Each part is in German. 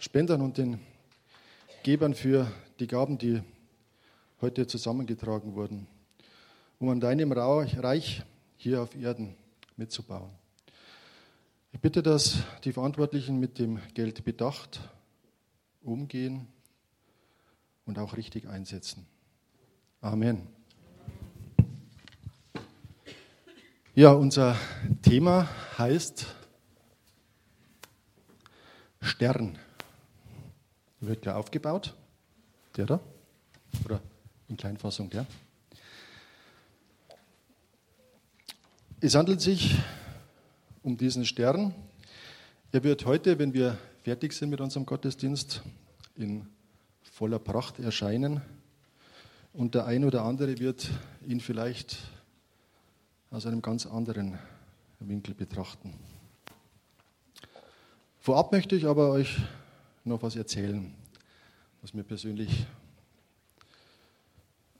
Spendern und den Gebern für die Gaben, die heute zusammengetragen wurden, um an deinem Reich hier auf Erden mitzubauen. Ich bitte, dass die Verantwortlichen mit dem Geld bedacht umgehen und auch richtig einsetzen. Amen. Ja, unser Thema heißt Stern. Wird gleich aufgebaut. Der da? Oder in Kleinfassung der? Es handelt sich um diesen Stern. Er wird heute, wenn wir fertig sind mit unserem Gottesdienst, in voller Pracht erscheinen. Und der ein oder andere wird ihn vielleicht aus einem ganz anderen Winkel betrachten. Vorab möchte ich aber euch noch was erzählen, was mir persönlich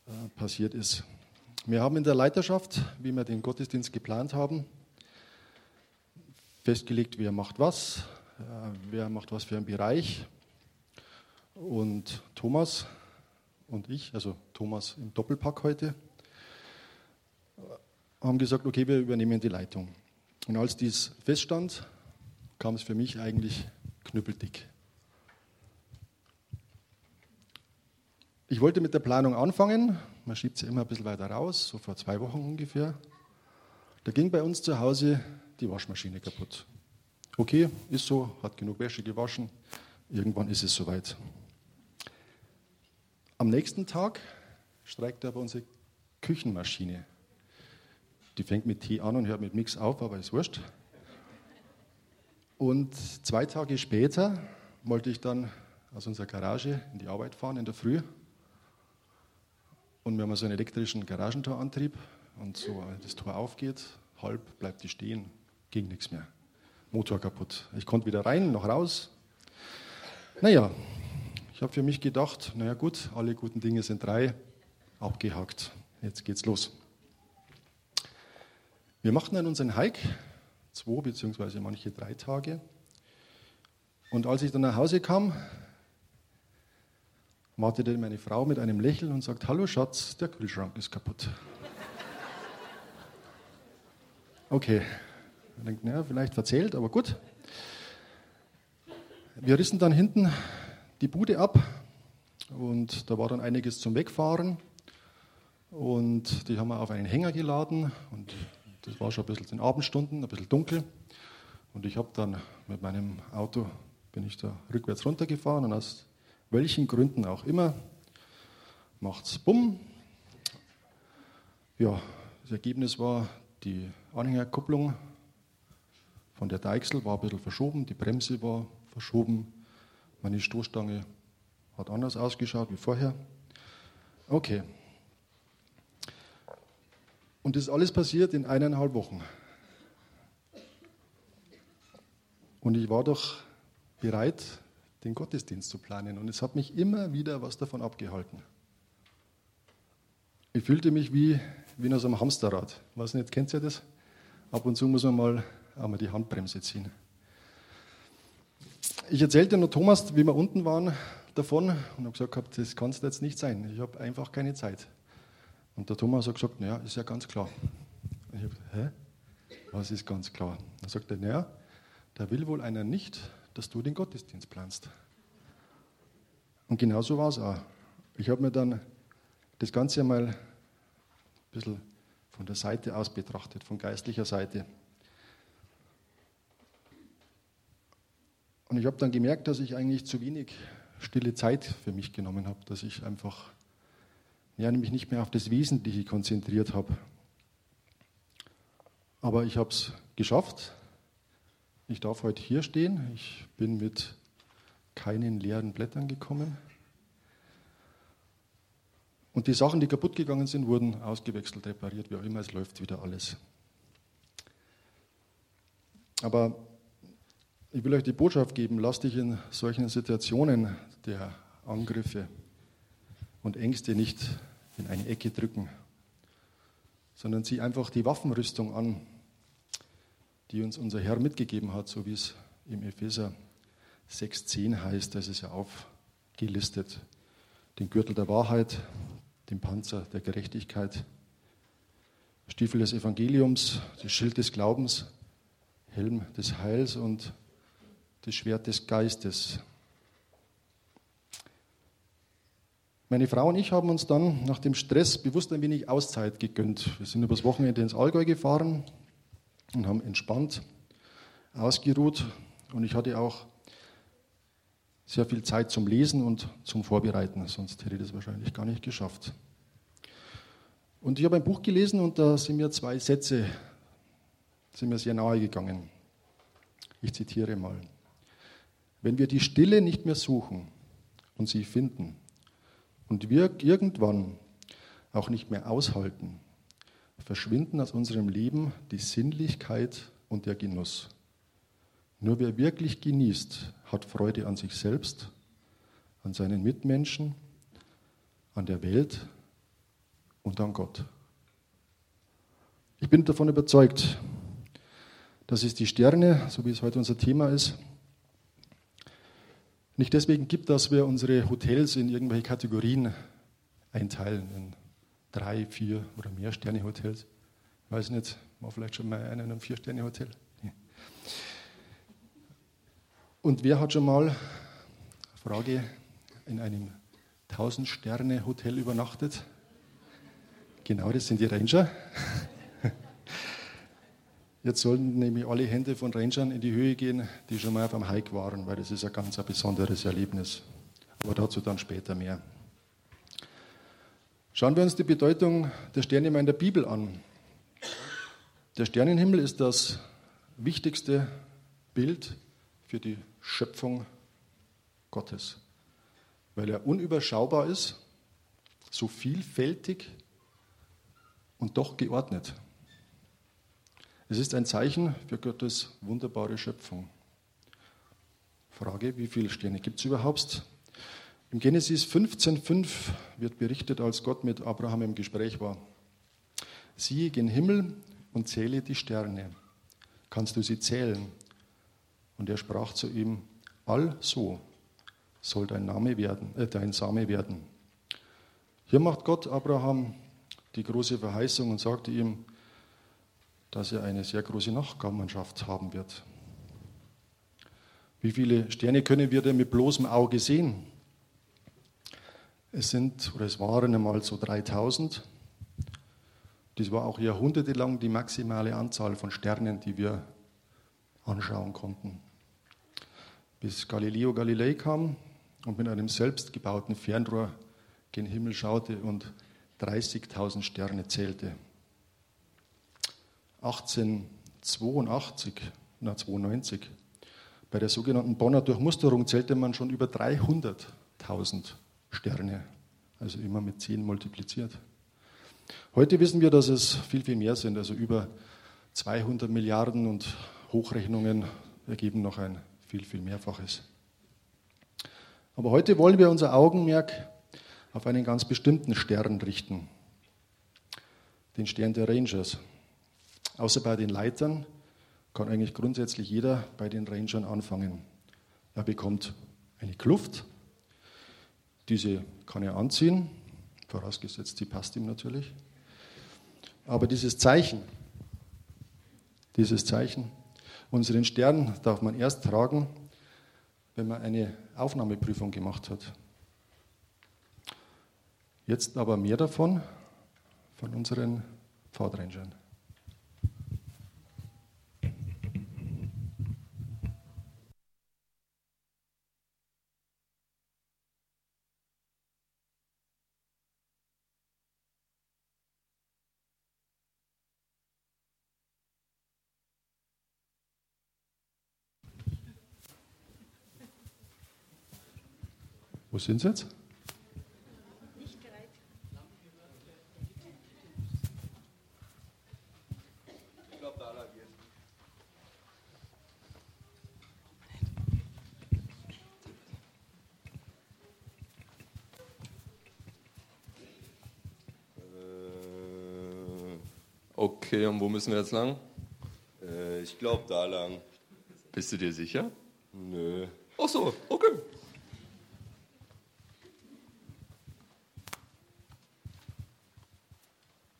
äh, passiert ist. Wir haben in der Leiterschaft, wie wir den Gottesdienst geplant haben, festgelegt, wer macht was, äh, wer macht was für einen Bereich. Und Thomas und ich, also Thomas im Doppelpack heute, haben gesagt, okay, wir übernehmen die Leitung. Und als dies feststand, kam es für mich eigentlich knüppeldick. Ich wollte mit der Planung anfangen, man schiebt sie immer ein bisschen weiter raus, so vor zwei Wochen ungefähr. Da ging bei uns zu Hause die Waschmaschine kaputt. Okay, ist so, hat genug Wäsche gewaschen, irgendwann ist es soweit. Am nächsten Tag streikt aber unsere Küchenmaschine. Die fängt mit T an und hört mit Mix auf, aber ist wurscht. Und zwei Tage später wollte ich dann aus unserer Garage in die Arbeit fahren in der Früh. Und wir haben so einen elektrischen Garagentorantrieb. Und so das Tor aufgeht, halb bleibt die stehen, ging nichts mehr. Motor kaputt. Ich konnte weder rein noch raus. Naja, ich habe für mich gedacht, naja gut, alle guten Dinge sind drei, abgehakt. Jetzt geht's los. Wir machten dann unseren Hike zwei beziehungsweise manche drei Tage. Und als ich dann nach Hause kam, wartete meine Frau mit einem Lächeln und sagt, hallo Schatz, der Kühlschrank ist kaputt. Okay, ich denke, naja, vielleicht verzählt, aber gut. Wir rissen dann hinten die Bude ab und da war dann einiges zum Wegfahren und die haben wir auf einen Hänger geladen und das war schon ein bisschen in Abendstunden, ein bisschen dunkel. Und ich habe dann mit meinem Auto, bin ich da rückwärts runtergefahren und aus welchen Gründen auch immer, macht es bumm. Ja, das Ergebnis war, die Anhängerkupplung von der Deichsel war ein bisschen verschoben, die Bremse war verschoben, meine Stoßstange hat anders ausgeschaut wie vorher. Okay, und das ist alles passiert in eineinhalb Wochen. Und ich war doch bereit, den Gottesdienst zu planen. Und es hat mich immer wieder was davon abgehalten. Ich fühlte mich wie, wie in so einem Hamsterrad. Was nicht, kennt ihr das? Ab und zu muss man mal einmal die Handbremse ziehen. Ich erzählte nur Thomas, wie wir unten waren, davon und habe gesagt, das kann es jetzt nicht sein. Ich habe einfach keine Zeit. Und der Thomas hat gesagt, naja, ist ja ganz klar. Und ich habe gesagt, hä? Was ist ganz klar? Er, naja, da will wohl einer nicht, dass du den Gottesdienst planst. Und genau so war es auch. Ich habe mir dann das Ganze einmal ein bisschen von der Seite aus betrachtet, von geistlicher Seite. Und ich habe dann gemerkt, dass ich eigentlich zu wenig stille Zeit für mich genommen habe, dass ich einfach ja, nämlich nicht mehr auf das Wesentliche konzentriert habe. Aber ich habe es geschafft. Ich darf heute hier stehen. Ich bin mit keinen leeren Blättern gekommen. Und die Sachen, die kaputt gegangen sind, wurden ausgewechselt, repariert, wie auch immer. Es läuft wieder alles. Aber ich will euch die Botschaft geben, lasst dich in solchen Situationen der Angriffe und Ängste nicht in eine Ecke drücken, sondern zieh einfach die Waffenrüstung an, die uns unser Herr mitgegeben hat, so wie es im Epheser 6.10 heißt, das ist ja aufgelistet. Den Gürtel der Wahrheit, den Panzer der Gerechtigkeit, Stiefel des Evangeliums, das Schild des Glaubens, Helm des Heils und das Schwert des Geistes. Meine Frau und ich haben uns dann nach dem Stress bewusst ein wenig Auszeit gegönnt. Wir sind übers Wochenende ins Allgäu gefahren und haben entspannt ausgeruht. Und ich hatte auch sehr viel Zeit zum Lesen und zum Vorbereiten, sonst hätte ich das wahrscheinlich gar nicht geschafft. Und ich habe ein Buch gelesen und da sind mir zwei Sätze sind mir sehr nahe gegangen. Ich zitiere mal. Wenn wir die Stille nicht mehr suchen und sie finden, und wir irgendwann auch nicht mehr aushalten, verschwinden aus unserem Leben die Sinnlichkeit und der Genuss. Nur wer wirklich genießt, hat Freude an sich selbst, an seinen Mitmenschen, an der Welt und an Gott. Ich bin davon überzeugt, dass es die Sterne, so wie es heute unser Thema ist, nicht deswegen gibt, dass wir unsere Hotels in irgendwelche Kategorien einteilen, in drei, vier oder mehr Sterne-Hotels. Ich weiß nicht, war vielleicht schon mal einer in einem Vier-Sterne-Hotel. Und wer hat schon mal, Frage, in einem 1000-Sterne-Hotel übernachtet? Genau, das sind die Ranger. Jetzt sollten nämlich alle Hände von Rangern in die Höhe gehen, die schon mal auf einem Hike waren, weil das ist ein ganz ein besonderes Erlebnis. Aber dazu dann später mehr. Schauen wir uns die Bedeutung der Sterne mal in der Bibel an. Der Sternenhimmel ist das wichtigste Bild für die Schöpfung Gottes, weil er unüberschaubar ist, so vielfältig und doch geordnet. Es ist ein Zeichen für Gottes wunderbare Schöpfung. Frage, wie viele Sterne gibt es überhaupt? Im Genesis 15,5 wird berichtet, als Gott mit Abraham im Gespräch war. Siehe gen Himmel und zähle die Sterne. Kannst du sie zählen? Und er sprach zu ihm: Also soll dein Name werden, äh, dein Same werden. Hier macht Gott Abraham die große Verheißung und sagte ihm: dass er eine sehr große Nachkommenschaft haben wird. Wie viele Sterne können wir denn mit bloßem Auge sehen? Es sind oder es waren einmal so 3000. Das war auch jahrhundertelang die maximale Anzahl von Sternen, die wir anschauen konnten. Bis Galileo Galilei kam und mit einem selbstgebauten Fernrohr gen Himmel schaute und 30.000 Sterne zählte. 1882, na 92, bei der sogenannten Bonner Durchmusterung zählte man schon über 300.000 Sterne, also immer mit 10 multipliziert. Heute wissen wir, dass es viel, viel mehr sind, also über 200 Milliarden und Hochrechnungen ergeben noch ein viel, viel Mehrfaches. Aber heute wollen wir unser Augenmerk auf einen ganz bestimmten Stern richten, den Stern der Rangers. Außer bei den Leitern kann eigentlich grundsätzlich jeder bei den Rangern anfangen. Er bekommt eine Kluft, diese kann er anziehen, vorausgesetzt, sie passt ihm natürlich. Aber dieses Zeichen, dieses Zeichen, unseren Stern darf man erst tragen, wenn man eine Aufnahmeprüfung gemacht hat. Jetzt aber mehr davon von unseren Pfadrangern. Wo sind sie jetzt? Nicht bereit. Ich glaube, da agiert. Okay, und wo müssen wir jetzt lang? Äh, ich glaube da lang. Bist du dir sicher? Nö. Ach so. Okay.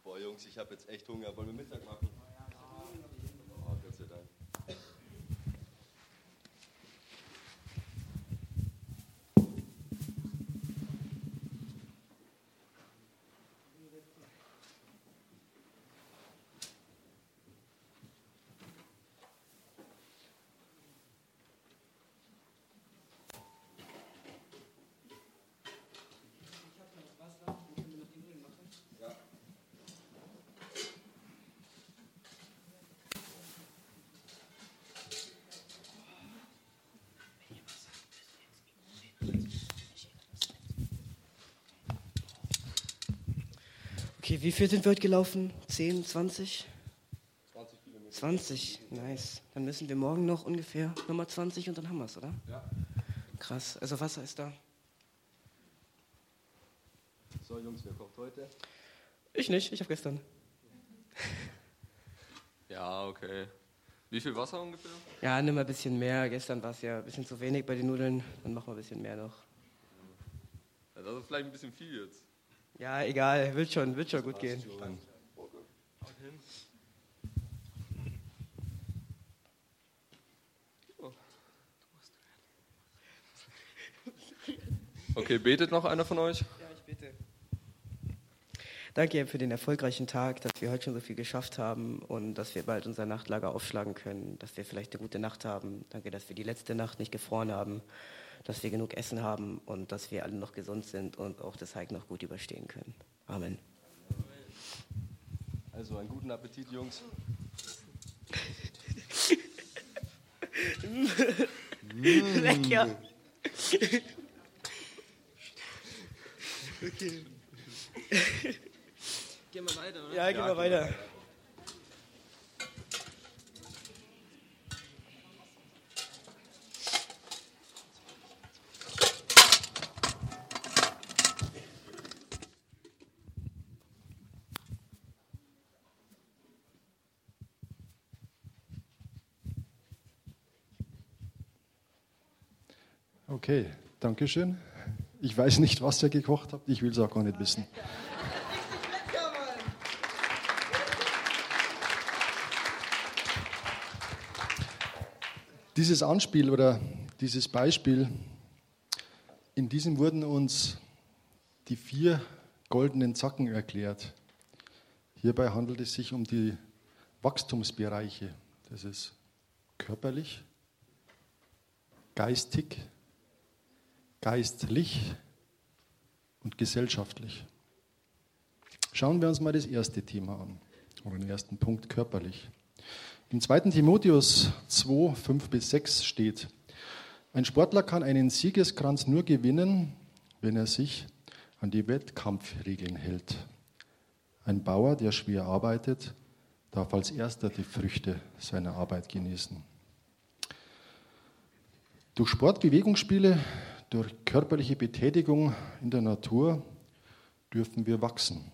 Boah, Jungs, ich habe jetzt echt Hunger. Wollen Wie viel sind wir heute gelaufen? 10, 20? 20 Kilometer. 20, nice. Dann müssen wir morgen noch ungefähr Nummer 20 und dann haben wir es, oder? Ja. Krass. Also Wasser ist da. So, Jungs, wer kocht heute? Ich nicht, ich habe gestern. Ja, okay. Wie viel Wasser ungefähr? Ja, nimm mal ein bisschen mehr. Gestern war es ja ein bisschen zu wenig bei den Nudeln. Dann machen wir ein bisschen mehr noch. Ja, das ist vielleicht ein bisschen viel jetzt. Ja, egal, wird schon, wird schon gut gehen. Dann. Okay, betet noch einer von euch? Ja, ich bitte. Danke für den erfolgreichen Tag, dass wir heute schon so viel geschafft haben und dass wir bald unser Nachtlager aufschlagen können, dass wir vielleicht eine gute Nacht haben. Danke, dass wir die letzte Nacht nicht gefroren haben, dass wir genug Essen haben und dass wir alle noch gesund sind und auch das Hike noch gut überstehen können. Amen. Also einen guten Appetit, Jungs. Lecker. Gehen wir weiter, oder? Ja, gehen wir weiter. Okay, danke schön. Ich weiß nicht, was ihr gekocht habt. Ich will es auch gar nicht wissen. Dieses Anspiel oder dieses Beispiel, in diesem wurden uns die vier goldenen Zacken erklärt. Hierbei handelt es sich um die Wachstumsbereiche. Das ist körperlich, geistig, geistlich und gesellschaftlich. Schauen wir uns mal das erste Thema an, oder den ersten Punkt körperlich. Im 2. Timotheus 2, 5 bis 6 steht, ein Sportler kann einen Siegeskranz nur gewinnen, wenn er sich an die Wettkampfregeln hält. Ein Bauer, der schwer arbeitet, darf als erster die Früchte seiner Arbeit genießen. Durch Sportbewegungsspiele, durch körperliche Betätigung in der Natur dürfen wir wachsen.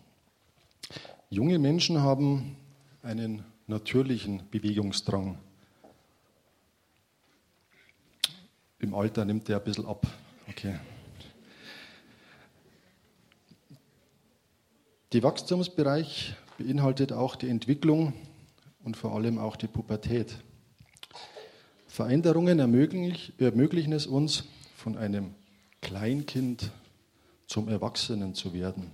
Junge Menschen haben einen natürlichen Bewegungsdrang. Im Alter nimmt der ein bisschen ab. Okay. Der Wachstumsbereich beinhaltet auch die Entwicklung und vor allem auch die Pubertät. Veränderungen ermöglichen es uns, von einem Kleinkind zum Erwachsenen zu werden.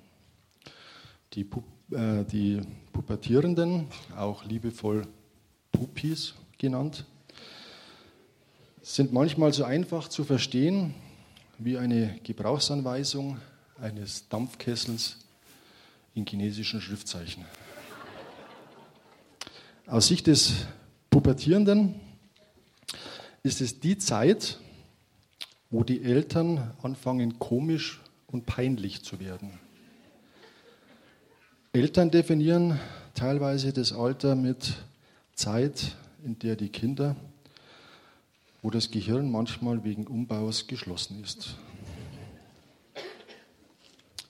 Die, Pu äh, die Pubertierenden, auch liebevoll Pupis genannt, sind manchmal so einfach zu verstehen wie eine Gebrauchsanweisung eines Dampfkessels in chinesischen Schriftzeichen. Aus Sicht des Pubertierenden ist es die Zeit, wo die Eltern anfangen komisch und peinlich zu werden. Eltern definieren teilweise das Alter mit Zeit, in der die Kinder, wo das Gehirn manchmal wegen Umbaus geschlossen ist.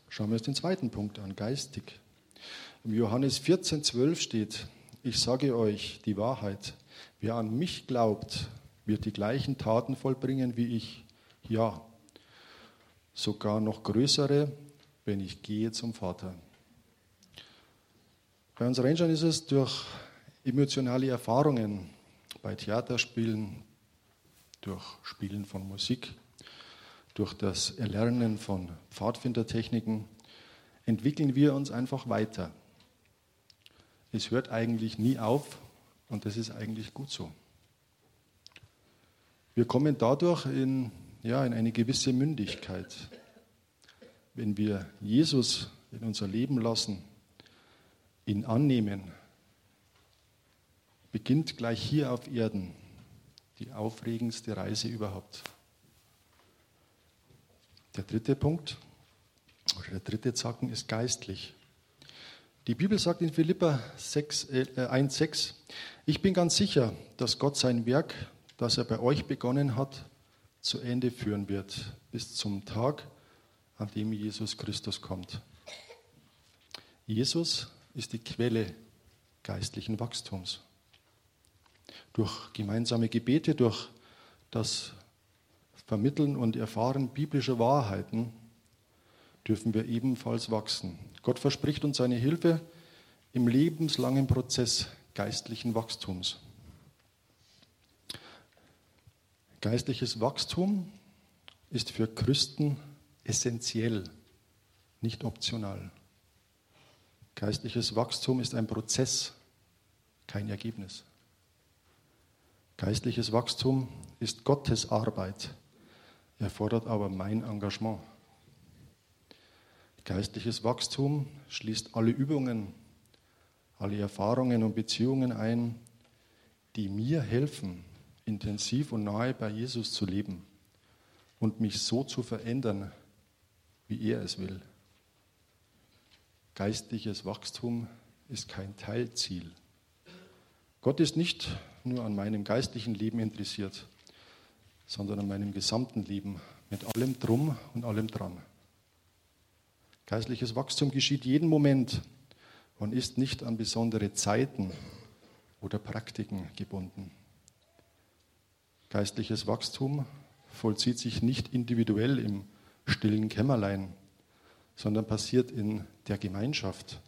Schauen wir uns den zweiten Punkt an, geistig. Im Johannes 14, 12 steht, ich sage euch die Wahrheit, wer an mich glaubt, wird die gleichen Taten vollbringen wie ich. Ja, sogar noch größere, wenn ich gehe zum Vater. Bei uns Rangern ist es durch emotionale Erfahrungen bei Theaterspielen, durch Spielen von Musik, durch das Erlernen von Pfadfindertechniken, entwickeln wir uns einfach weiter. Es hört eigentlich nie auf und das ist eigentlich gut so. Wir kommen dadurch in, ja, in eine gewisse Mündigkeit. Wenn wir Jesus in unser Leben lassen, ihn annehmen, beginnt gleich hier auf Erden die aufregendste Reise überhaupt. Der dritte Punkt, oder der dritte Zacken ist geistlich. Die Bibel sagt in Philippa 6, äh, 1,6, ich bin ganz sicher, dass Gott sein Werk, das er bei euch begonnen hat, zu Ende führen wird, bis zum Tag, an dem Jesus Christus kommt. Jesus ist die Quelle geistlichen Wachstums. Durch gemeinsame Gebete, durch das Vermitteln und Erfahren biblischer Wahrheiten dürfen wir ebenfalls wachsen. Gott verspricht uns seine Hilfe im lebenslangen Prozess geistlichen Wachstums. Geistliches Wachstum ist für Christen essentiell, nicht optional. Geistliches Wachstum ist ein Prozess, kein Ergebnis. Geistliches Wachstum ist Gottes Arbeit, erfordert aber mein Engagement. Geistliches Wachstum schließt alle Übungen, alle Erfahrungen und Beziehungen ein, die mir helfen, intensiv und nahe bei Jesus zu leben und mich so zu verändern, wie er es will. Geistliches Wachstum ist kein Teilziel. Gott ist nicht nur an meinem geistlichen Leben interessiert, sondern an meinem gesamten Leben mit allem Drum und allem Dran. Geistliches Wachstum geschieht jeden Moment und ist nicht an besondere Zeiten oder Praktiken gebunden. Geistliches Wachstum vollzieht sich nicht individuell im stillen Kämmerlein, sondern passiert in der Gemeinschaft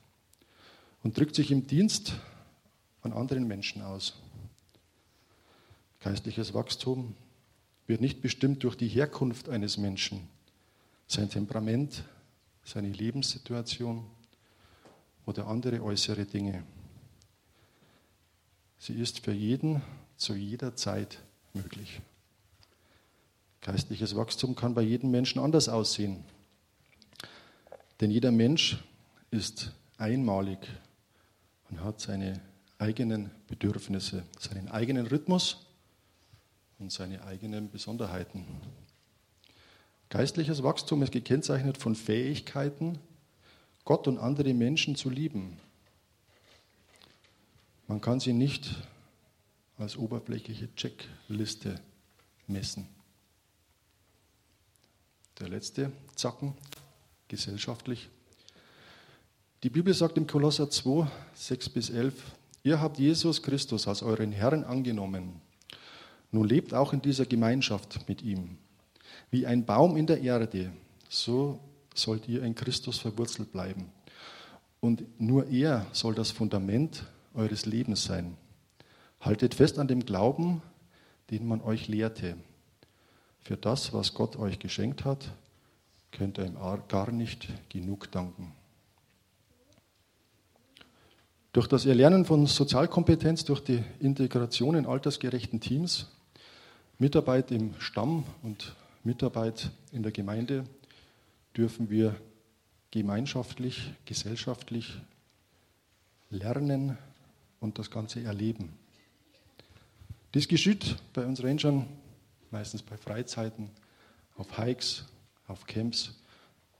und drückt sich im Dienst an anderen Menschen aus. Geistliches Wachstum wird nicht bestimmt durch die Herkunft eines Menschen, sein Temperament, seine Lebenssituation oder andere äußere Dinge. Sie ist für jeden zu jeder Zeit möglich. Geistliches Wachstum kann bei jedem Menschen anders aussehen. Denn jeder Mensch ist einmalig und hat seine eigenen Bedürfnisse, seinen eigenen Rhythmus und seine eigenen Besonderheiten. Geistliches Wachstum ist gekennzeichnet von Fähigkeiten, Gott und andere Menschen zu lieben. Man kann sie nicht als oberflächliche Checkliste messen. Der letzte Zacken, gesellschaftlich. Die Bibel sagt im Kolosser 2, 6 bis 11, ihr habt Jesus Christus als euren Herrn angenommen. Nun lebt auch in dieser Gemeinschaft mit ihm. Wie ein Baum in der Erde, so sollt ihr in Christus verwurzelt bleiben. Und nur er soll das Fundament eures Lebens sein. Haltet fest an dem Glauben, den man euch lehrte. Für das, was Gott euch geschenkt hat, könnt ihr ihm gar nicht genug danken. Durch das Erlernen von Sozialkompetenz, durch die Integration in altersgerechten Teams, Mitarbeit im Stamm und Mitarbeit in der Gemeinde dürfen wir gemeinschaftlich, gesellschaftlich lernen und das Ganze erleben. Dies geschieht bei uns Rangern meistens bei Freizeiten, auf Hikes, auf Camps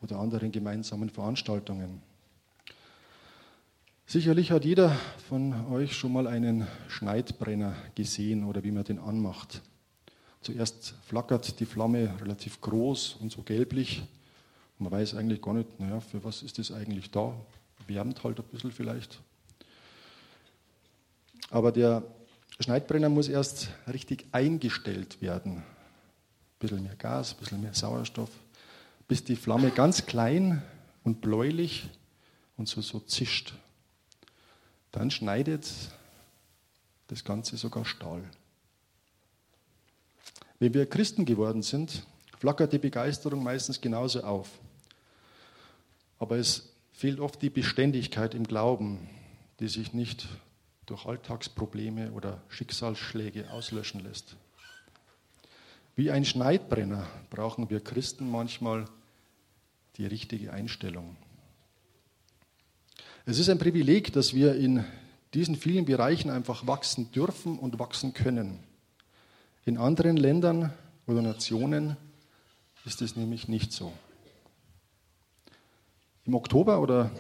oder anderen gemeinsamen Veranstaltungen. Sicherlich hat jeder von euch schon mal einen Schneidbrenner gesehen oder wie man den anmacht. Zuerst flackert die Flamme relativ groß und so gelblich. Man weiß eigentlich gar nicht, naja, für was ist das eigentlich da? Wärmt halt ein bisschen vielleicht. Aber der Schneidbrenner muss erst richtig eingestellt werden. ein bisschen mehr Gas, ein bisschen mehr Sauerstoff, bis die Flamme ganz klein und bläulich und so, so zischt. Dann schneidet das Ganze sogar Stahl. Wenn wir Christen geworden sind, flackert die Begeisterung meistens genauso auf. Aber es fehlt oft die Beständigkeit im Glauben, die sich nicht durch Alltagsprobleme oder Schicksalsschläge auslöschen lässt. Wie ein Schneidbrenner brauchen wir Christen manchmal die richtige Einstellung. Es ist ein Privileg, dass wir in diesen vielen Bereichen einfach wachsen dürfen und wachsen können. In anderen Ländern oder Nationen ist es nämlich nicht so. Im Oktober oder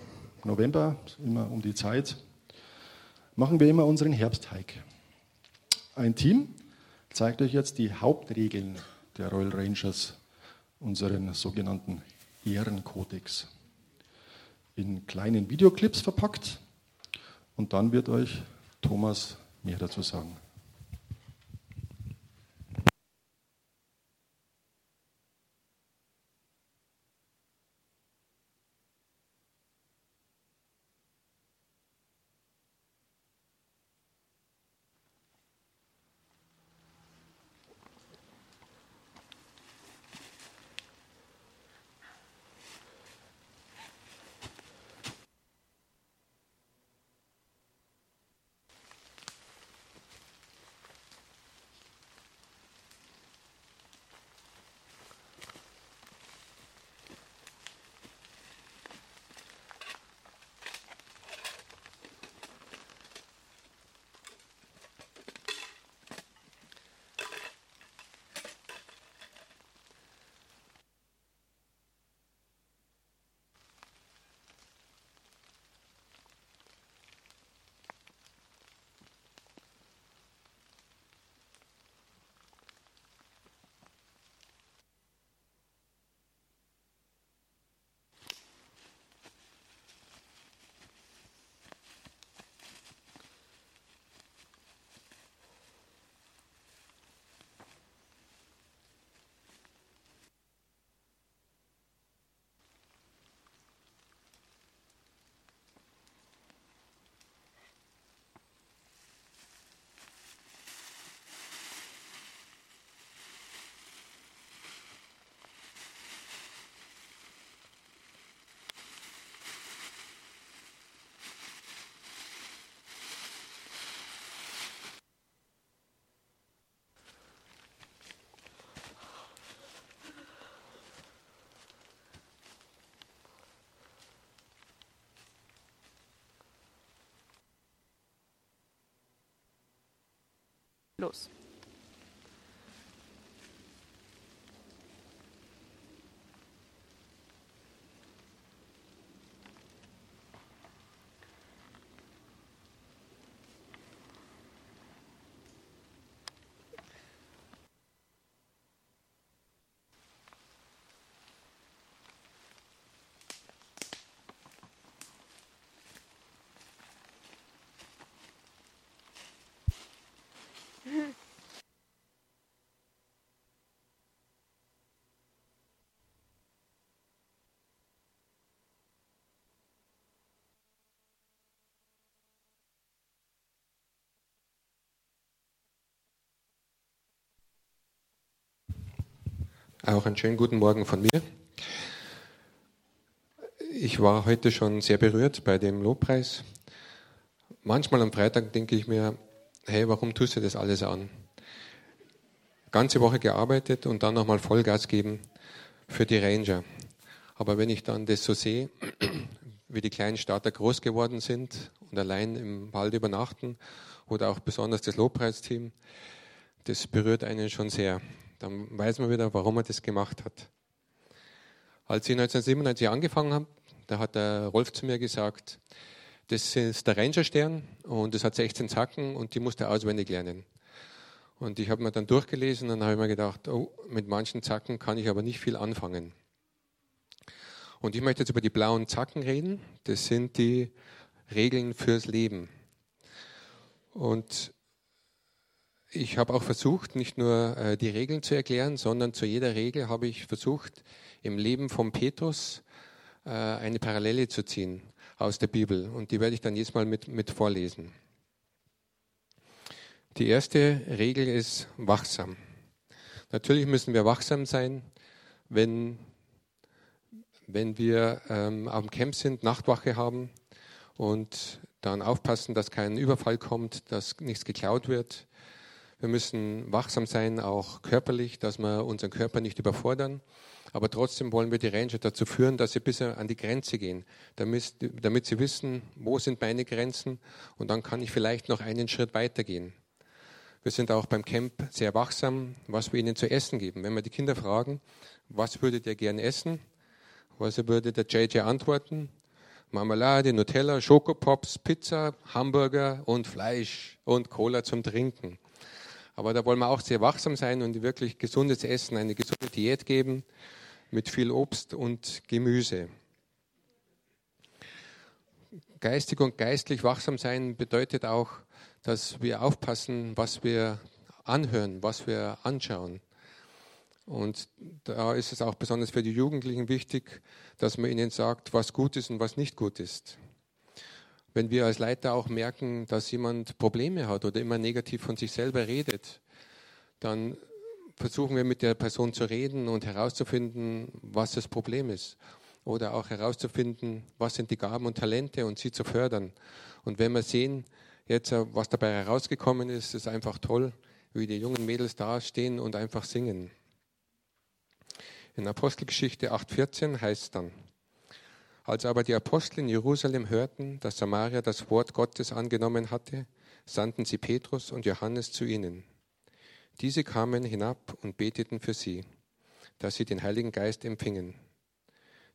November, immer um die Zeit, machen wir immer unseren Herbsthike. Ein Team zeigt euch jetzt die Hauptregeln der Royal Rangers, unseren sogenannten Ehrenkodex, in kleinen Videoclips verpackt. Und dann wird euch Thomas mehr dazu sagen. Los. Auch einen schönen guten Morgen von mir. Ich war heute schon sehr berührt bei dem Lobpreis. Manchmal am Freitag denke ich mir, hey, warum tust du das alles an? Ganze Woche gearbeitet und dann nochmal Vollgas geben für die Ranger. Aber wenn ich dann das so sehe, wie die kleinen Starter groß geworden sind und allein im Wald übernachten oder auch besonders das Lobpreisteam, das berührt einen schon sehr. Dann weiß man wieder, warum er das gemacht hat. Als ich 1997 angefangen habe, da hat der Rolf zu mir gesagt, das ist der Ranger-Stern und das hat 16 Zacken und die musst du auswendig lernen. Und ich habe mir dann durchgelesen und habe mir gedacht, oh, mit manchen Zacken kann ich aber nicht viel anfangen. Und ich möchte jetzt über die blauen Zacken reden. Das sind die Regeln fürs Leben. Und ich habe auch versucht, nicht nur äh, die Regeln zu erklären, sondern zu jeder Regel habe ich versucht, im Leben von Petrus äh, eine Parallele zu ziehen aus der Bibel. Und die werde ich dann jetzt mal mit, mit vorlesen. Die erste Regel ist wachsam. Natürlich müssen wir wachsam sein, wenn, wenn wir ähm, auf dem Camp sind, Nachtwache haben und dann aufpassen, dass kein Überfall kommt, dass nichts geklaut wird. Wir müssen wachsam sein, auch körperlich, dass wir unseren Körper nicht überfordern. Aber trotzdem wollen wir die Ranger dazu führen, dass sie bis an die Grenze gehen, damit, damit sie wissen, wo sind meine Grenzen und dann kann ich vielleicht noch einen Schritt weitergehen. Wir sind auch beim Camp sehr wachsam, was wir ihnen zu essen geben. Wenn wir die Kinder fragen, was würdet ihr gerne essen, was würde der JJ antworten? Marmelade, Nutella, Schokopops, Pizza, Hamburger und Fleisch und Cola zum Trinken. Aber da wollen wir auch sehr wachsam sein und wirklich gesundes Essen, eine gesunde Diät geben mit viel Obst und Gemüse. Geistig und geistlich wachsam sein bedeutet auch, dass wir aufpassen, was wir anhören, was wir anschauen. Und da ist es auch besonders für die Jugendlichen wichtig, dass man ihnen sagt, was gut ist und was nicht gut ist. Wenn wir als Leiter auch merken, dass jemand Probleme hat oder immer negativ von sich selber redet, dann versuchen wir mit der Person zu reden und herauszufinden, was das Problem ist. Oder auch herauszufinden, was sind die Gaben und Talente und sie zu fördern. Und wenn wir sehen, jetzt, äh, was dabei herausgekommen ist, ist einfach toll, wie die jungen Mädels da stehen und einfach singen. In Apostelgeschichte 8,14 heißt es dann, als aber die Apostel in Jerusalem hörten, dass Samaria das Wort Gottes angenommen hatte, sandten sie Petrus und Johannes zu ihnen. Diese kamen hinab und beteten für sie, dass sie den Heiligen Geist empfingen.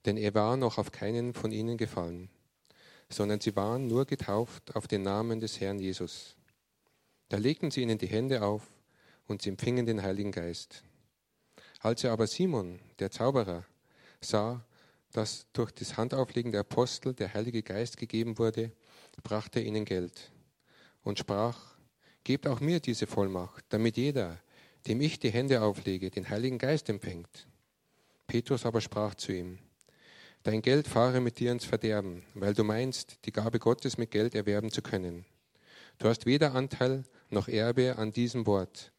Denn er war noch auf keinen von ihnen gefallen, sondern sie waren nur getauft auf den Namen des Herrn Jesus. Da legten sie ihnen die Hände auf und sie empfingen den Heiligen Geist. Als er aber Simon, der Zauberer, sah, dass durch das Handauflegen der Apostel der Heilige Geist gegeben wurde, brachte er ihnen Geld und sprach, Gebt auch mir diese Vollmacht, damit jeder, dem ich die Hände auflege, den Heiligen Geist empfängt. Petrus aber sprach zu ihm, Dein Geld fahre mit dir ins Verderben, weil du meinst, die Gabe Gottes mit Geld erwerben zu können. Du hast weder Anteil noch Erbe an diesem Wort,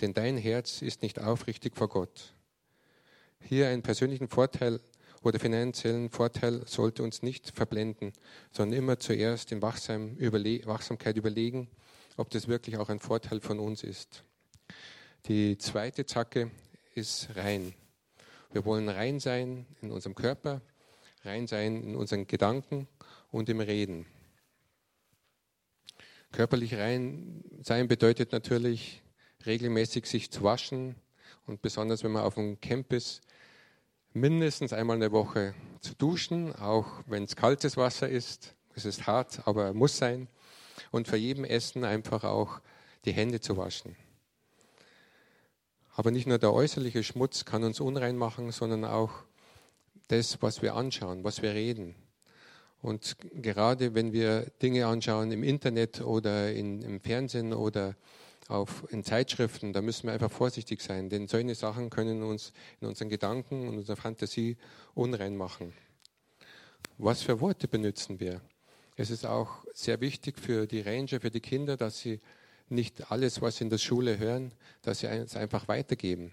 denn dein Herz ist nicht aufrichtig vor Gott. Hier einen persönlichen Vorteil oder finanziellen Vorteil sollte uns nicht verblenden, sondern immer zuerst in Wachsamkeit überlegen, ob das wirklich auch ein Vorteil von uns ist. Die zweite Zacke ist rein. Wir wollen rein sein in unserem Körper, rein sein in unseren Gedanken und im Reden. Körperlich rein sein bedeutet natürlich regelmäßig sich zu waschen und besonders wenn man auf dem Camp ist, mindestens einmal in der Woche zu duschen, auch wenn es kaltes Wasser ist. Es ist hart, aber muss sein und für jedem Essen einfach auch die Hände zu waschen. Aber nicht nur der äußerliche Schmutz kann uns unrein machen, sondern auch das, was wir anschauen, was wir reden. Und gerade wenn wir Dinge anschauen im Internet oder in, im Fernsehen oder auf, in Zeitschriften, da müssen wir einfach vorsichtig sein, denn solche Sachen können uns in unseren Gedanken und unserer Fantasie unrein machen. Was für Worte benutzen wir? Es ist auch sehr wichtig für die Ranger, für die Kinder, dass sie nicht alles, was sie in der Schule hören, dass sie es einfach weitergeben,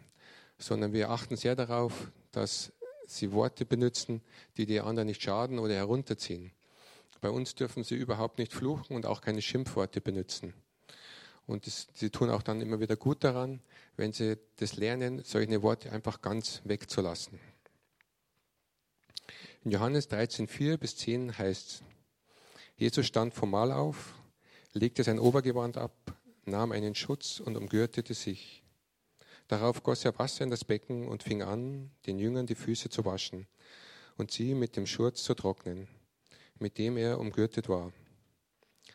sondern wir achten sehr darauf, dass sie Worte benutzen, die die anderen nicht schaden oder herunterziehen. Bei uns dürfen sie überhaupt nicht fluchen und auch keine Schimpfworte benutzen. Und das, sie tun auch dann immer wieder gut daran, wenn sie das lernen, solche Worte einfach ganz wegzulassen. In Johannes 13, 4 bis 10 heißt es, Jesus stand formal auf, legte sein Obergewand ab, nahm einen Schutz und umgürtete sich. Darauf goss er Wasser in das Becken und fing an, den Jüngern die Füße zu waschen und sie mit dem Schurz zu trocknen, mit dem er umgürtet war.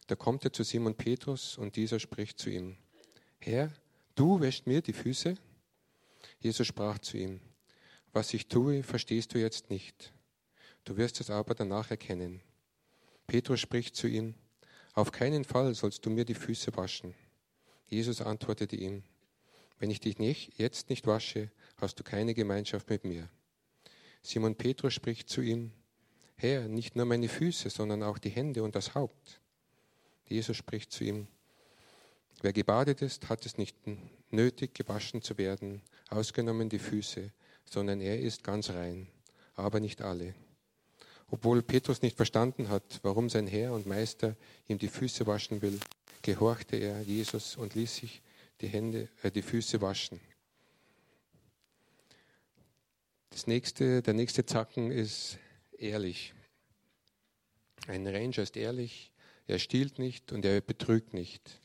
Da kommt er zu Simon Petrus und dieser spricht zu ihm, Herr, du wäschst mir die Füße? Jesus sprach zu ihm, was ich tue, verstehst du jetzt nicht. Du wirst es aber danach erkennen. Petrus spricht zu ihm, auf keinen Fall sollst du mir die Füße waschen. Jesus antwortete ihm, wenn ich dich nicht, jetzt nicht wasche, hast du keine Gemeinschaft mit mir. Simon Petrus spricht zu ihm, Herr, nicht nur meine Füße, sondern auch die Hände und das Haupt. Jesus spricht zu ihm, wer gebadet ist, hat es nicht nötig, gewaschen zu werden, ausgenommen die Füße, sondern er ist ganz rein, aber nicht alle. Obwohl Petrus nicht verstanden hat, warum sein Herr und Meister ihm die Füße waschen will, gehorchte er Jesus und ließ sich die, Hände, äh, die Füße waschen. Das nächste, der nächste Zacken ist ehrlich. Ein Ranger ist ehrlich, er stiehlt nicht und er betrügt nicht.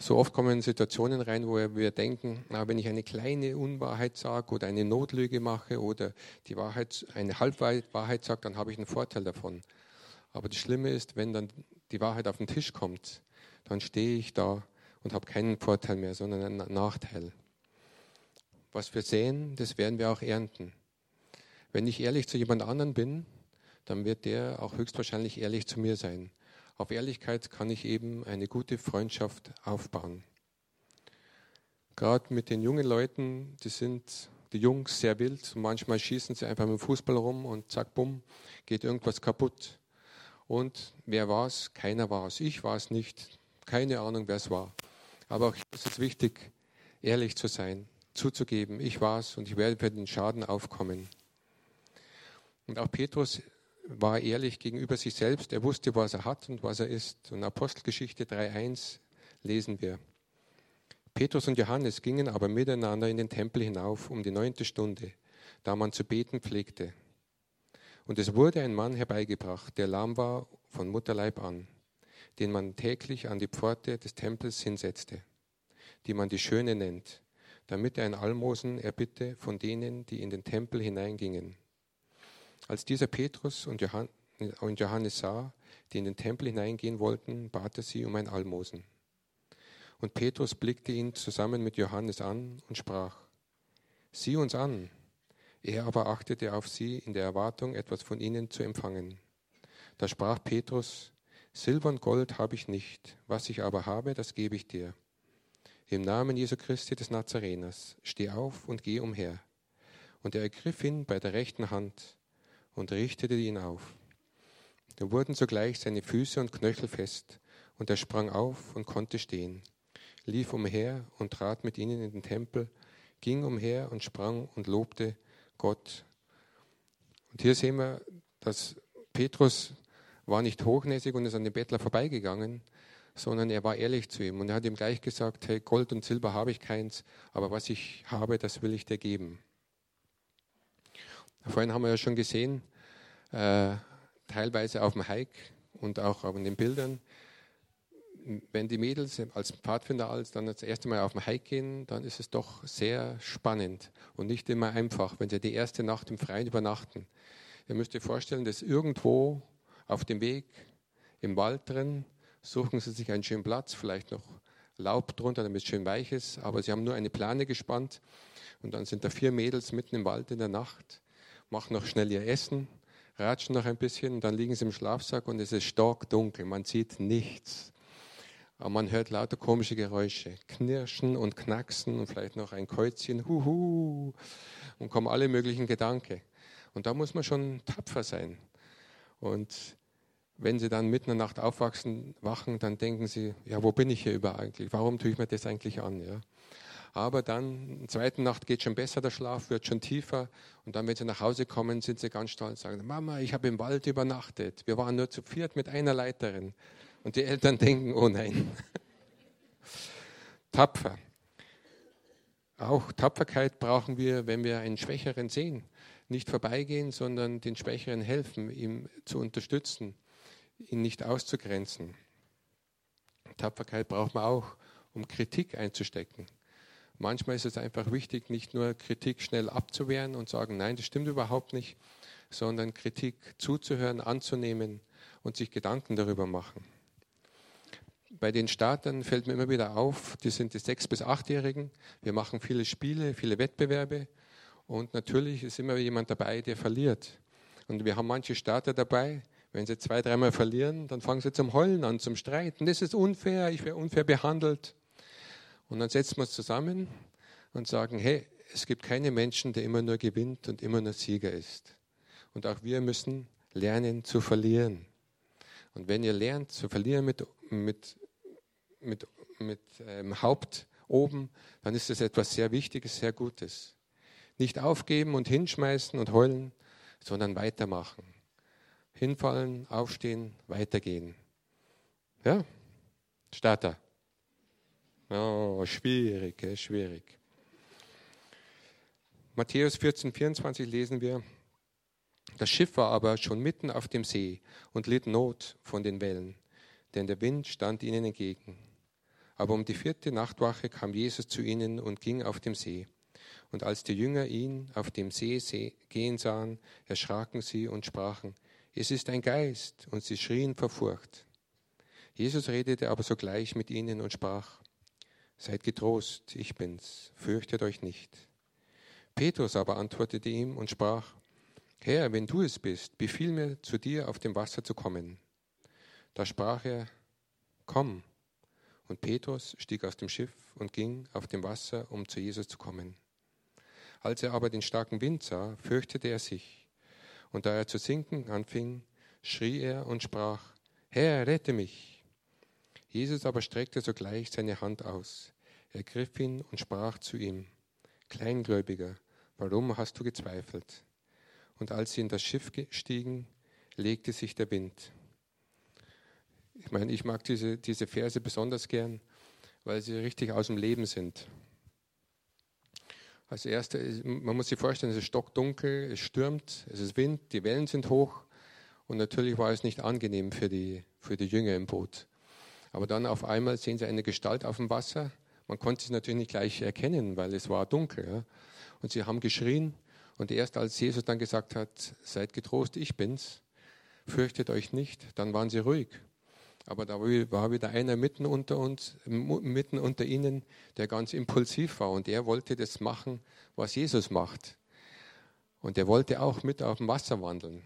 So oft kommen Situationen rein, wo wir denken, na, wenn ich eine kleine Unwahrheit sage oder eine Notlüge mache oder die Wahrheit, eine Halbwahrheit sage, dann habe ich einen Vorteil davon. Aber das Schlimme ist, wenn dann die Wahrheit auf den Tisch kommt, dann stehe ich da und habe keinen Vorteil mehr, sondern einen Nachteil. Was wir sehen, das werden wir auch ernten. Wenn ich ehrlich zu jemand anderen bin, dann wird der auch höchstwahrscheinlich ehrlich zu mir sein. Auf Ehrlichkeit kann ich eben eine gute Freundschaft aufbauen. Gerade mit den jungen Leuten, die sind die Jungs sehr wild manchmal schießen sie einfach mit dem Fußball rum und zack, bumm, geht irgendwas kaputt. Und wer war es? Keiner war es. Ich war es nicht. Keine Ahnung, wer es war. Aber auch hier ist es wichtig, ehrlich zu sein, zuzugeben, ich war es und ich werde für den Schaden aufkommen. Und auch Petrus war ehrlich gegenüber sich selbst. Er wusste, was er hat und was er ist. Und Apostelgeschichte 3.1 lesen wir. Petrus und Johannes gingen aber miteinander in den Tempel hinauf um die neunte Stunde, da man zu beten pflegte. Und es wurde ein Mann herbeigebracht, der lahm war von Mutterleib an, den man täglich an die Pforte des Tempels hinsetzte, die man die Schöne nennt, damit er ein Almosen erbitte von denen, die in den Tempel hineingingen. Als dieser Petrus und Johannes sah, die in den Tempel hineingehen wollten, bat er sie um ein Almosen. Und Petrus blickte ihn zusammen mit Johannes an und sprach, Sieh uns an. Er aber achtete auf sie in der Erwartung, etwas von ihnen zu empfangen. Da sprach Petrus, Silber und Gold habe ich nicht, was ich aber habe, das gebe ich dir. Im Namen Jesu Christi des Nazareners, steh auf und geh umher. Und er ergriff ihn bei der rechten Hand und richtete ihn auf. Da wurden sogleich seine Füße und Knöchel fest, und er sprang auf und konnte stehen, lief umher und trat mit ihnen in den Tempel, ging umher und sprang und lobte Gott. Und hier sehen wir, dass Petrus war nicht hochnäsig und ist an dem Bettler vorbeigegangen, sondern er war ehrlich zu ihm und er hat ihm gleich gesagt, hey, Gold und Silber habe ich keins, aber was ich habe, das will ich dir geben. Vorhin haben wir ja schon gesehen, äh, teilweise auf dem Hike und auch auf den Bildern, wenn die Mädels als Pfadfinder als dann das erste Mal auf dem Hike gehen, dann ist es doch sehr spannend und nicht immer einfach, wenn sie die erste Nacht im Freien übernachten. Ihr müsst euch vorstellen, dass irgendwo auf dem Weg im Wald drin suchen sie sich einen schönen Platz, vielleicht noch Laub drunter, damit es schön weich ist, aber sie haben nur eine Plane gespannt und dann sind da vier Mädels mitten im Wald in der Nacht machen noch schnell ihr Essen, ratschen noch ein bisschen dann liegen sie im Schlafsack und es ist stark dunkel. Man sieht nichts. Aber man hört lauter komische Geräusche, Knirschen und Knacksen und vielleicht noch ein Käuzchen, huhu, und kommen alle möglichen Gedanken. Und da muss man schon tapfer sein. Und wenn sie dann mitten in der Nacht aufwachsen, wachen, dann denken sie, ja, wo bin ich hier über eigentlich? Warum tue ich mir das eigentlich an? Ja? Aber dann, in der zweiten Nacht geht schon besser, der Schlaf wird schon tiefer. Und dann, wenn sie nach Hause kommen, sind sie ganz stolz und sagen, Mama, ich habe im Wald übernachtet. Wir waren nur zu viert mit einer Leiterin. Und die Eltern denken, oh nein. Tapfer. Auch Tapferkeit brauchen wir, wenn wir einen Schwächeren sehen. Nicht vorbeigehen, sondern den Schwächeren helfen, ihm zu unterstützen, ihn nicht auszugrenzen. Tapferkeit braucht man auch, um Kritik einzustecken. Manchmal ist es einfach wichtig, nicht nur Kritik schnell abzuwehren und sagen, nein, das stimmt überhaupt nicht, sondern Kritik zuzuhören, anzunehmen und sich Gedanken darüber machen. Bei den Startern fällt mir immer wieder auf, die sind die sechs- bis achtjährigen. Wir machen viele Spiele, viele Wettbewerbe und natürlich ist immer jemand dabei, der verliert. Und wir haben manche Starter dabei, wenn sie zwei, dreimal verlieren, dann fangen sie zum Heulen an, zum Streiten. Das ist unfair, ich werde unfair behandelt. Und dann setzen wir uns zusammen und sagen, hey, es gibt keine Menschen, der immer nur gewinnt und immer nur Sieger ist. Und auch wir müssen lernen zu verlieren. Und wenn ihr lernt zu verlieren mit, mit, mit, mit ähm, Haupt oben, dann ist das etwas sehr Wichtiges, sehr Gutes. Nicht aufgeben und hinschmeißen und heulen, sondern weitermachen. Hinfallen, aufstehen, weitergehen. Ja? Starter. Oh, schwierig, schwierig. Matthäus 14, 24 lesen wir, das Schiff war aber schon mitten auf dem See und litt Not von den Wellen, denn der Wind stand ihnen entgegen. Aber um die vierte Nachtwache kam Jesus zu ihnen und ging auf dem See. Und als die Jünger ihn auf dem See gehen sahen, erschraken sie und sprachen, es ist ein Geist, und sie schrien vor Furcht. Jesus redete aber sogleich mit ihnen und sprach, Seid getrost, ich bin's, fürchtet euch nicht. Petrus aber antwortete ihm und sprach, Herr, wenn du es bist, befiehl mir, zu dir auf dem Wasser zu kommen. Da sprach er, Komm. Und Petrus stieg aus dem Schiff und ging auf dem Wasser, um zu Jesus zu kommen. Als er aber den starken Wind sah, fürchtete er sich. Und da er zu sinken anfing, schrie er und sprach, Herr, rette mich. Jesus aber streckte sogleich seine Hand aus, ergriff ihn und sprach zu ihm, Kleingläubiger, warum hast du gezweifelt? Und als sie in das Schiff stiegen, legte sich der Wind. Ich meine, ich mag diese, diese Verse besonders gern, weil sie richtig aus dem Leben sind. Als erstes, man muss sich vorstellen, es ist stockdunkel, es stürmt, es ist Wind, die Wellen sind hoch und natürlich war es nicht angenehm für die, für die Jünger im Boot. Aber dann auf einmal sehen sie eine Gestalt auf dem Wasser. Man konnte sie natürlich nicht gleich erkennen, weil es war dunkel. Ja. Und sie haben geschrien. Und erst als Jesus dann gesagt hat, seid getrost, ich bin's, fürchtet euch nicht, dann waren sie ruhig. Aber da war wieder einer mitten unter uns, mitten unter ihnen, der ganz impulsiv war und er wollte das machen, was Jesus macht. Und er wollte auch mit auf dem Wasser wandeln.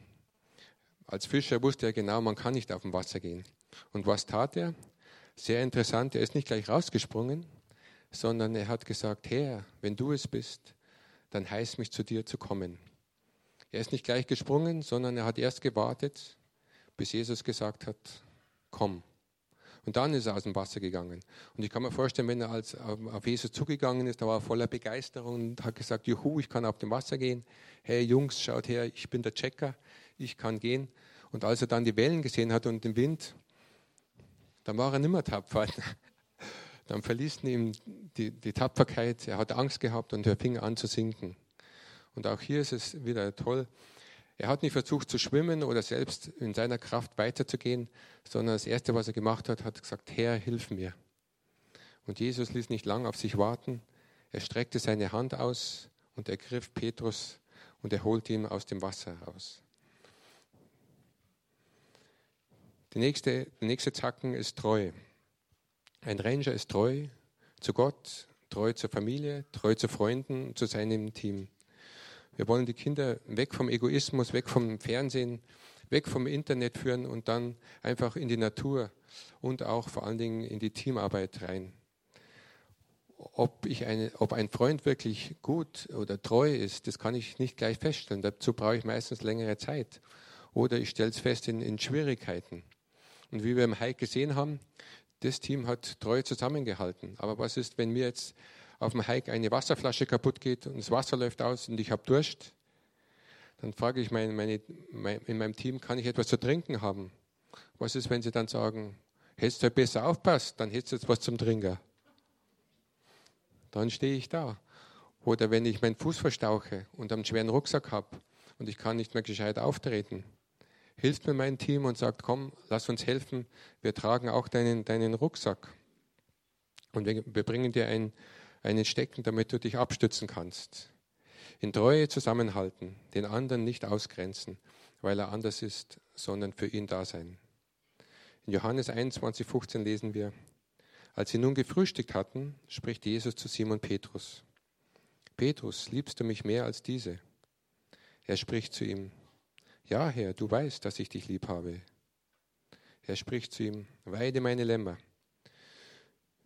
Als Fischer wusste er genau, man kann nicht auf dem Wasser gehen. Und was tat er? Sehr interessant, er ist nicht gleich rausgesprungen, sondern er hat gesagt, Herr, wenn du es bist, dann heiß mich zu dir zu kommen. Er ist nicht gleich gesprungen, sondern er hat erst gewartet, bis Jesus gesagt hat, komm. Und dann ist er aus dem Wasser gegangen. Und ich kann mir vorstellen, wenn er als auf Jesus zugegangen ist, da war er voller Begeisterung und hat gesagt, juhu, ich kann auf dem Wasser gehen. Hey Jungs, schaut her, ich bin der Checker, ich kann gehen. Und als er dann die Wellen gesehen hat und den Wind, dann war er nicht mehr tapfer. Dann verließ ihm die, die Tapferkeit, er hat Angst gehabt und er fing an zu sinken. Und auch hier ist es wieder toll. Er hat nicht versucht zu schwimmen oder selbst in seiner Kraft weiterzugehen, sondern das Erste, was er gemacht hat, hat gesagt, Herr, hilf mir. Und Jesus ließ nicht lang auf sich warten. Er streckte seine Hand aus und ergriff Petrus und er holte ihn aus dem Wasser raus. Die nächste, der nächste Zacken ist treu. Ein Ranger ist treu zu Gott, treu zur Familie, treu zu Freunden, zu seinem Team. Wir wollen die Kinder weg vom Egoismus, weg vom Fernsehen, weg vom Internet führen und dann einfach in die Natur und auch vor allen Dingen in die Teamarbeit rein. Ob, ich eine, ob ein Freund wirklich gut oder treu ist, das kann ich nicht gleich feststellen. Dazu brauche ich meistens längere Zeit. Oder ich stelle es fest in, in Schwierigkeiten. Und wie wir im Hike gesehen haben, das Team hat treu zusammengehalten. Aber was ist, wenn mir jetzt auf dem Hike eine Wasserflasche kaputt geht und das Wasser läuft aus und ich habe Durst? Dann frage ich meine, meine, mein, in meinem Team, kann ich etwas zu trinken haben? Was ist, wenn sie dann sagen, hättest du besser aufpasst, dann hättest du jetzt was zum Trinken. Dann stehe ich da. Oder wenn ich meinen Fuß verstauche und einen schweren Rucksack habe und ich kann nicht mehr gescheit auftreten, hilft mir mein Team und sagt, komm, lass uns helfen, wir tragen auch deinen, deinen Rucksack. Und wir, wir bringen dir ein, einen Stecken, damit du dich abstützen kannst. In Treue zusammenhalten, den anderen nicht ausgrenzen, weil er anders ist, sondern für ihn da sein. In Johannes 21, 15 lesen wir, als sie nun gefrühstückt hatten, spricht Jesus zu Simon Petrus. Petrus, liebst du mich mehr als diese? Er spricht zu ihm, ja, Herr, du weißt, dass ich dich lieb habe. Er spricht zu ihm, weide meine Lämmer.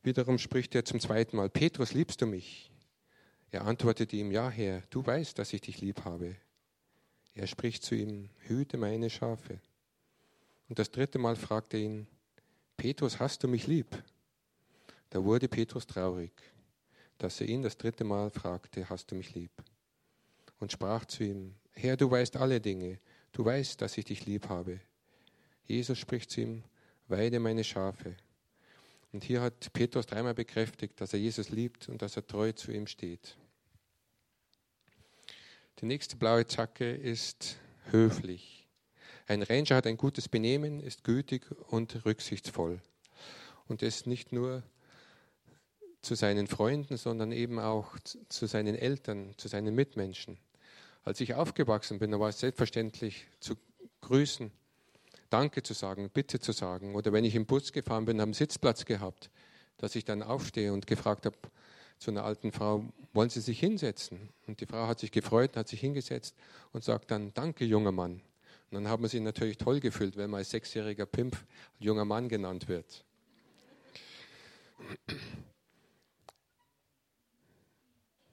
Wiederum spricht er zum zweiten Mal, Petrus, liebst du mich? Er antwortete ihm, ja Herr, du weißt, dass ich dich lieb habe. Er spricht zu ihm, hüte meine Schafe. Und das dritte Mal fragte er ihn, Petrus, hast du mich lieb? Da wurde Petrus traurig, dass er ihn das dritte Mal fragte, hast du mich lieb? Und sprach zu ihm, Herr, du weißt alle Dinge, du weißt, dass ich dich lieb habe. Jesus spricht zu ihm, weide meine Schafe. Und hier hat Petrus dreimal bekräftigt, dass er Jesus liebt und dass er treu zu ihm steht. Die nächste blaue Zacke ist höflich. Ein Ranger hat ein gutes Benehmen, ist gütig und rücksichtsvoll. Und ist nicht nur zu seinen Freunden, sondern eben auch zu seinen Eltern, zu seinen Mitmenschen. Als ich aufgewachsen bin, da war es selbstverständlich zu grüßen, Danke zu sagen, Bitte zu sagen. Oder wenn ich im Bus gefahren bin, habe einen Sitzplatz gehabt, dass ich dann aufstehe und gefragt habe zu einer alten Frau, wollen Sie sich hinsetzen? Und die Frau hat sich gefreut, hat sich hingesetzt und sagt dann, danke junger Mann. Und dann haben wir sie natürlich toll gefühlt, wenn man als sechsjähriger Pimp junger Mann genannt wird.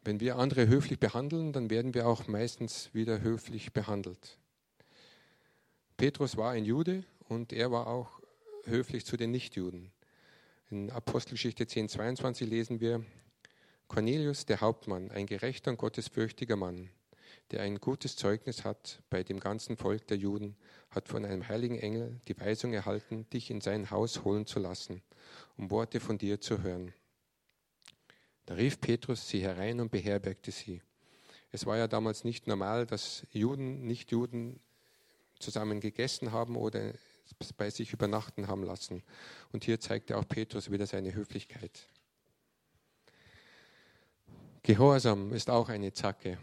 Wenn wir andere höflich behandeln, dann werden wir auch meistens wieder höflich behandelt. Petrus war ein Jude und er war auch höflich zu den Nichtjuden. In Apostelgeschichte 10, 22 lesen wir, Cornelius, der Hauptmann, ein gerechter und gottesfürchtiger Mann, der ein gutes Zeugnis hat bei dem ganzen Volk der Juden, hat von einem heiligen Engel die Weisung erhalten, dich in sein Haus holen zu lassen, um Worte von dir zu hören. Rief Petrus sie herein und beherbergte sie. Es war ja damals nicht normal, dass Juden, Nichtjuden zusammen gegessen haben oder bei sich übernachten haben lassen. Und hier zeigte auch Petrus wieder seine Höflichkeit. Gehorsam ist auch eine Zacke.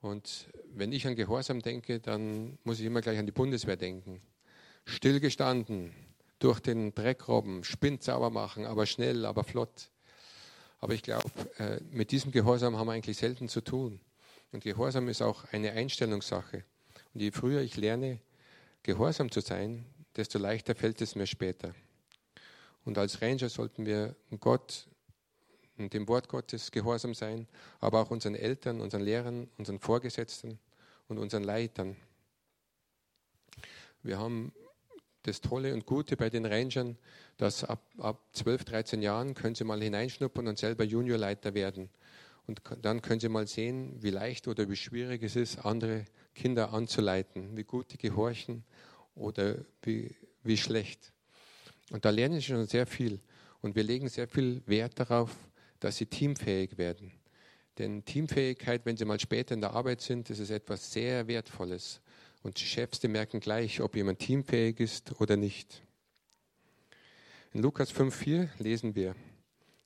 Und wenn ich an Gehorsam denke, dann muss ich immer gleich an die Bundeswehr denken. Stillgestanden, durch den Dreck robben, Spind sauber machen, aber schnell, aber flott. Aber ich glaube, äh, mit diesem Gehorsam haben wir eigentlich selten zu tun. Und Gehorsam ist auch eine Einstellungssache. Und je früher ich lerne, gehorsam zu sein, desto leichter fällt es mir später. Und als Ranger sollten wir Gott und dem Wort Gottes gehorsam sein, aber auch unseren Eltern, unseren Lehrern, unseren Vorgesetzten und unseren Leitern. Wir haben das Tolle und Gute bei den Rangern, dass ab, ab 12, 13 Jahren können sie mal hineinschnuppern und selber Juniorleiter werden. Und dann können sie mal sehen, wie leicht oder wie schwierig es ist, andere Kinder anzuleiten, wie gut die gehorchen oder wie, wie schlecht. Und da lernen sie schon sehr viel. Und wir legen sehr viel Wert darauf, dass sie teamfähig werden. Denn Teamfähigkeit, wenn sie mal später in der Arbeit sind, das ist etwas sehr Wertvolles. Und die Chefs, die merken gleich, ob jemand teamfähig ist oder nicht. In Lukas 5,4 lesen wir,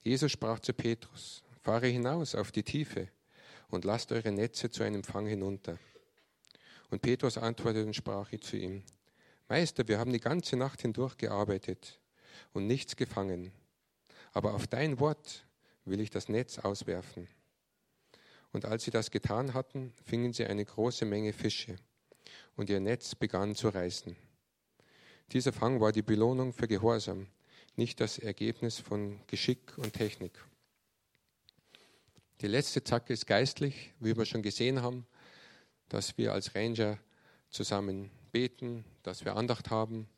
Jesus sprach zu Petrus, fahre hinaus auf die Tiefe und lasst eure Netze zu einem Fang hinunter. Und Petrus antwortete und sprach zu ihm, Meister, wir haben die ganze Nacht hindurch gearbeitet und nichts gefangen. Aber auf dein Wort will ich das Netz auswerfen. Und als sie das getan hatten, fingen sie eine große Menge Fische und ihr Netz begann zu reißen. Dieser Fang war die Belohnung für Gehorsam, nicht das Ergebnis von Geschick und Technik. Die letzte Zacke ist geistlich, wie wir schon gesehen haben, dass wir als Ranger zusammen beten, dass wir Andacht haben.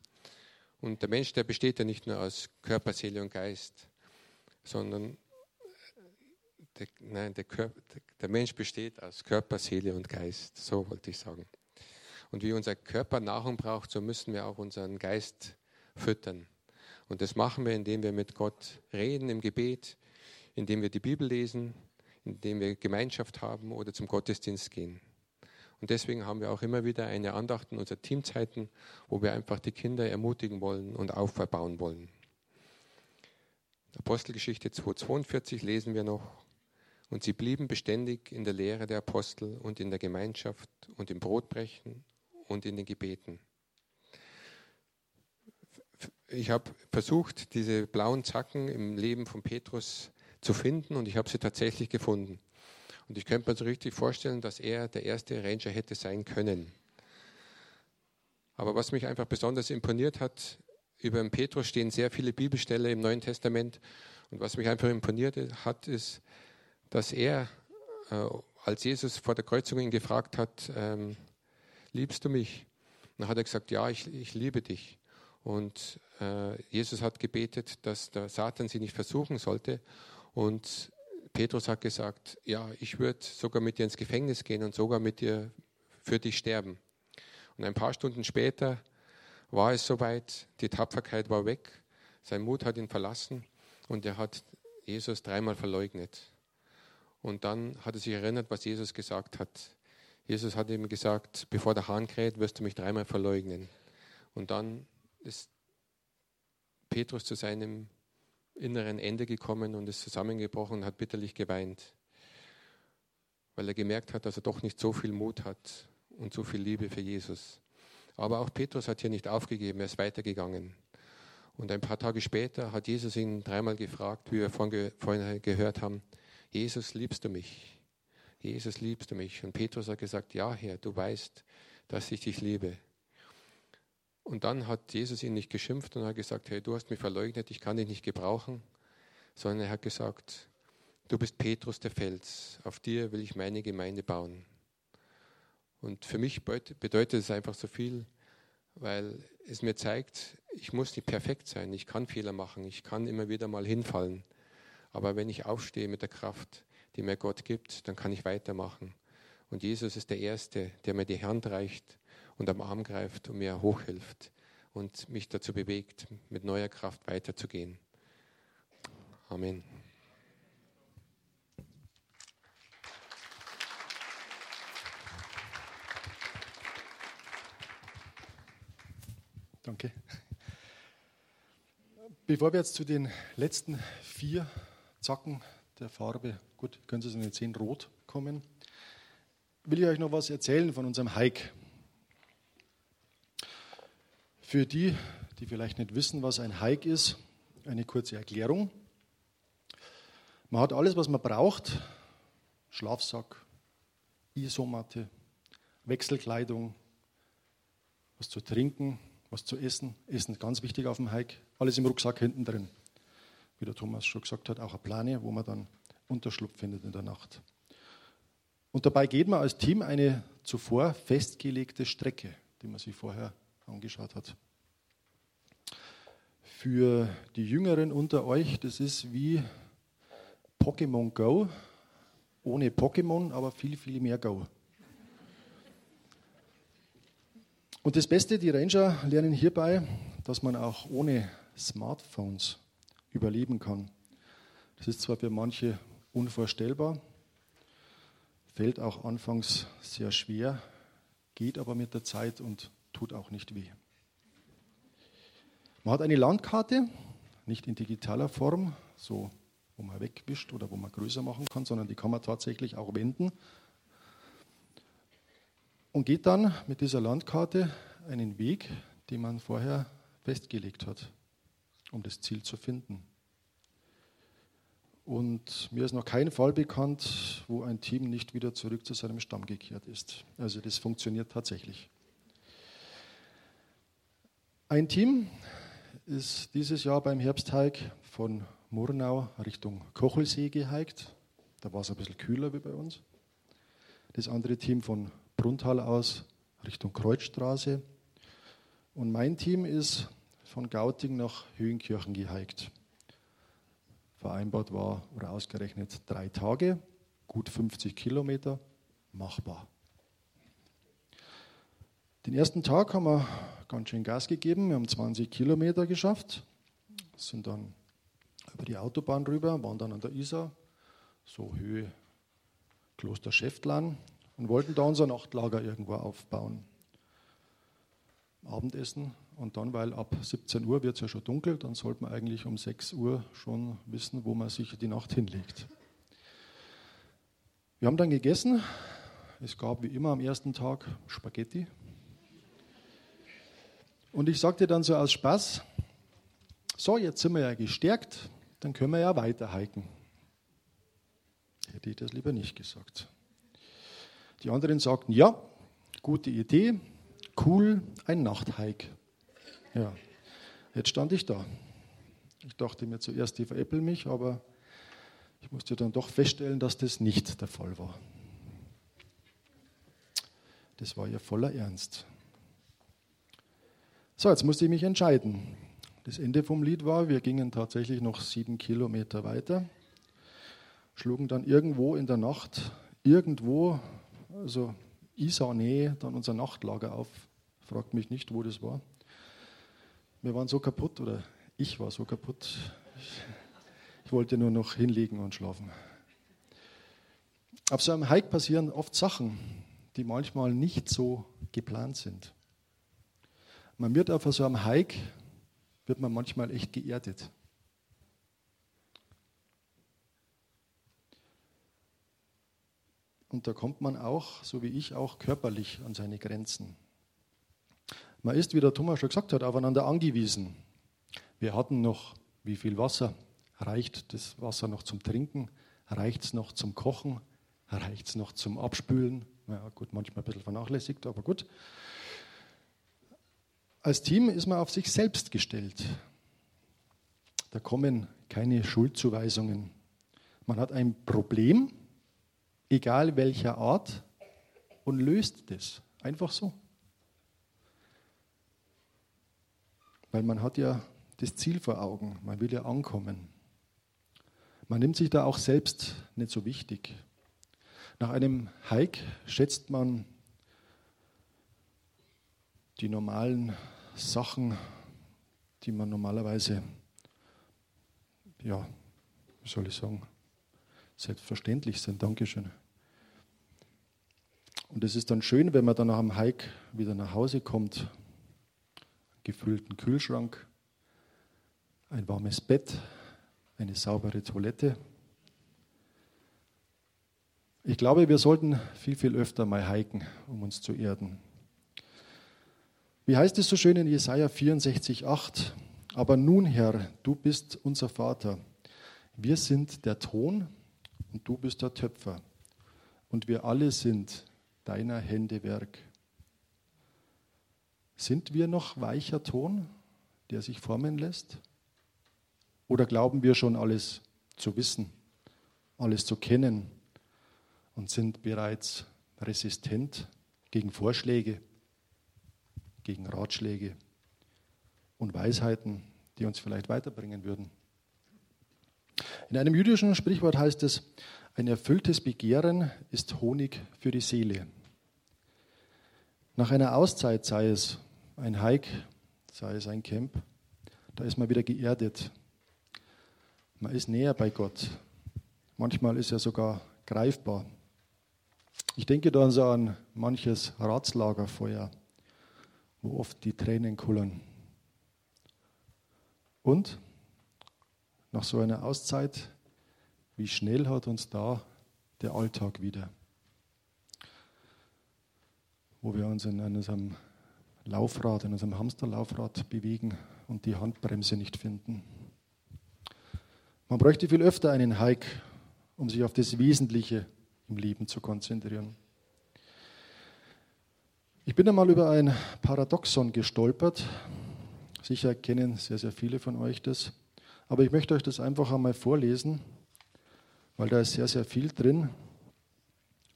Und der Mensch, der besteht ja nicht nur aus Körper, Seele und Geist, sondern der, nein, der, Körper, der Mensch besteht aus Körper, Seele und Geist. So wollte ich sagen. Und wie unser Körper Nahrung braucht, so müssen wir auch unseren Geist füttern. Und das machen wir, indem wir mit Gott reden im Gebet, indem wir die Bibel lesen, indem wir Gemeinschaft haben oder zum Gottesdienst gehen. Und deswegen haben wir auch immer wieder eine Andacht in unseren Teamzeiten, wo wir einfach die Kinder ermutigen wollen und aufbauen wollen. Apostelgeschichte 2,42 lesen wir noch. Und sie blieben beständig in der Lehre der Apostel und in der Gemeinschaft und im Brotbrechen und in den Gebeten. Ich habe versucht, diese blauen Zacken im Leben von Petrus zu finden und ich habe sie tatsächlich gefunden. Und ich könnte mir so richtig vorstellen, dass er der erste Ranger hätte sein können. Aber was mich einfach besonders imponiert hat, über Petrus stehen sehr viele Bibelstellen im Neuen Testament. Und was mich einfach imponiert hat, ist, dass er, äh, als Jesus vor der Kreuzung ihn gefragt hat, ähm, liebst du mich? Dann hat er gesagt, ja, ich, ich liebe dich. Und äh, Jesus hat gebetet, dass der Satan sie nicht versuchen sollte. Und Petrus hat gesagt, ja, ich würde sogar mit dir ins Gefängnis gehen und sogar mit dir für dich sterben. Und ein paar Stunden später war es soweit, die Tapferkeit war weg, sein Mut hat ihn verlassen und er hat Jesus dreimal verleugnet. Und dann hat er sich erinnert, was Jesus gesagt hat. Jesus hat ihm gesagt, bevor der Hahn kräht, wirst du mich dreimal verleugnen. Und dann ist Petrus zu seinem inneren Ende gekommen und ist zusammengebrochen und hat bitterlich geweint, weil er gemerkt hat, dass er doch nicht so viel Mut hat und so viel Liebe für Jesus. Aber auch Petrus hat hier nicht aufgegeben, er ist weitergegangen. Und ein paar Tage später hat Jesus ihn dreimal gefragt, wie wir vorhin gehört haben, Jesus, liebst du mich? Jesus, liebst du mich? Und Petrus hat gesagt, ja Herr, du weißt, dass ich dich liebe. Und dann hat Jesus ihn nicht geschimpft und hat gesagt, hey, du hast mich verleugnet, ich kann dich nicht gebrauchen, sondern er hat gesagt, du bist Petrus der Fels, auf dir will ich meine Gemeinde bauen. Und für mich bedeutet es einfach so viel, weil es mir zeigt, ich muss nicht perfekt sein, ich kann Fehler machen, ich kann immer wieder mal hinfallen. Aber wenn ich aufstehe mit der Kraft, die mir Gott gibt, dann kann ich weitermachen. Und Jesus ist der Erste, der mir die Hand reicht und am Arm greift und mir hochhilft und mich dazu bewegt, mit neuer Kraft weiterzugehen. Amen. Danke. Bevor wir jetzt zu den letzten vier Zacken der Farbe, gut, können Sie es in den rot kommen, will ich euch noch was erzählen von unserem Hike. Für die, die vielleicht nicht wissen, was ein Hike ist, eine kurze Erklärung. Man hat alles, was man braucht: Schlafsack, Isomatte, Wechselkleidung, was zu trinken, was zu essen. Essen ist ganz wichtig auf dem Hike. Alles im Rucksack hinten drin. Wie der Thomas schon gesagt hat, auch eine Plane, wo man dann Unterschlupf findet in der Nacht. Und dabei geht man als Team eine zuvor festgelegte Strecke, die man sich vorher angeschaut hat. Für die Jüngeren unter euch, das ist wie Pokémon Go, ohne Pokémon, aber viel, viel mehr Go. Und das Beste, die Ranger lernen hierbei, dass man auch ohne Smartphones überleben kann. Das ist zwar für manche unvorstellbar, fällt auch anfangs sehr schwer, geht aber mit der Zeit und tut auch nicht weh. Man hat eine Landkarte, nicht in digitaler Form, so wo man wegwischt oder wo man größer machen kann, sondern die kann man tatsächlich auch wenden und geht dann mit dieser Landkarte einen Weg, den man vorher festgelegt hat, um das Ziel zu finden. Und mir ist noch kein Fall bekannt, wo ein Team nicht wieder zurück zu seinem Stamm gekehrt ist. Also das funktioniert tatsächlich. Ein Team ist dieses Jahr beim Herbsthike von Murnau Richtung Kochelsee gehiked. Da war es ein bisschen kühler wie bei uns. Das andere Team von Bruntal aus Richtung Kreuzstraße. Und mein Team ist von Gauting nach Höhenkirchen gehiked. Vereinbart war oder ausgerechnet drei Tage, gut 50 Kilometer, machbar. Den ersten Tag haben wir ganz schön Gas gegeben. Wir haben 20 Kilometer geschafft, sind dann über die Autobahn rüber, waren dann an der Isar, so Höhe Kloster Schäftlan, und wollten da unser Nachtlager irgendwo aufbauen. Abendessen und dann, weil ab 17 Uhr wird es ja schon dunkel, dann sollte man eigentlich um 6 Uhr schon wissen, wo man sich die Nacht hinlegt. Wir haben dann gegessen. Es gab wie immer am ersten Tag Spaghetti. Und ich sagte dann so aus Spaß, so, jetzt sind wir ja gestärkt, dann können wir ja weiter hiken. Hätte ich das lieber nicht gesagt. Die anderen sagten, ja, gute Idee, cool, ein Nachthike. Ja. jetzt stand ich da. Ich dachte mir zuerst, die veräppeln mich, aber ich musste dann doch feststellen, dass das nicht der Fall war. Das war ja voller Ernst. So, jetzt musste ich mich entscheiden. Das Ende vom Lied war, wir gingen tatsächlich noch sieben Kilometer weiter, schlugen dann irgendwo in der Nacht, irgendwo, also Isar-Nähe, dann unser Nachtlager auf. Fragt mich nicht, wo das war. Wir waren so kaputt, oder ich war so kaputt. Ich wollte nur noch hinlegen und schlafen. Auf so einem Hike passieren oft Sachen, die manchmal nicht so geplant sind. Man wird auf so einem Hike, wird man manchmal echt geerdet. Und da kommt man auch, so wie ich, auch körperlich an seine Grenzen. Man ist, wie der Thomas schon gesagt hat, aufeinander angewiesen. Wir hatten noch wie viel Wasser? Reicht das Wasser noch zum Trinken? Reicht es noch zum Kochen? Reicht es noch zum Abspülen? Ja, gut, manchmal ein bisschen vernachlässigt, aber gut. Als Team ist man auf sich selbst gestellt. Da kommen keine Schuldzuweisungen. Man hat ein Problem, egal welcher Art, und löst das. Einfach so. Weil man hat ja das Ziel vor Augen, man will ja ankommen. Man nimmt sich da auch selbst nicht so wichtig. Nach einem Hike schätzt man die normalen Sachen, die man normalerweise, ja, wie soll ich sagen, selbstverständlich sind. Dankeschön. Und es ist dann schön, wenn man dann nach dem Hike wieder nach Hause kommt gefüllten Kühlschrank, ein warmes Bett, eine saubere Toilette. Ich glaube, wir sollten viel, viel öfter mal hiken, um uns zu erden. Wie heißt es so schön in Jesaja 64,8? Aber nun, Herr, du bist unser Vater. Wir sind der Ton und du bist der Töpfer. Und wir alle sind deiner Hände Werk. Sind wir noch weicher Ton, der sich formen lässt? Oder glauben wir schon alles zu wissen, alles zu kennen und sind bereits resistent gegen Vorschläge, gegen Ratschläge und Weisheiten, die uns vielleicht weiterbringen würden? In einem jüdischen Sprichwort heißt es, ein erfülltes Begehren ist Honig für die Seele. Nach einer Auszeit sei es ein Hike, sei es ein Camp, da ist man wieder geerdet. Man ist näher bei Gott. Manchmal ist er sogar greifbar. Ich denke dann so an manches Ratslagerfeuer, wo oft die Tränen kullern. Und nach so einer Auszeit, wie schnell hat uns da der Alltag wieder, wo wir uns in einem Laufrad, in unserem Hamsterlaufrad bewegen und die Handbremse nicht finden. Man bräuchte viel öfter einen Hike, um sich auf das Wesentliche im Leben zu konzentrieren. Ich bin einmal über ein Paradoxon gestolpert. Sicher kennen sehr, sehr viele von euch das. Aber ich möchte euch das einfach einmal vorlesen, weil da ist sehr, sehr viel drin,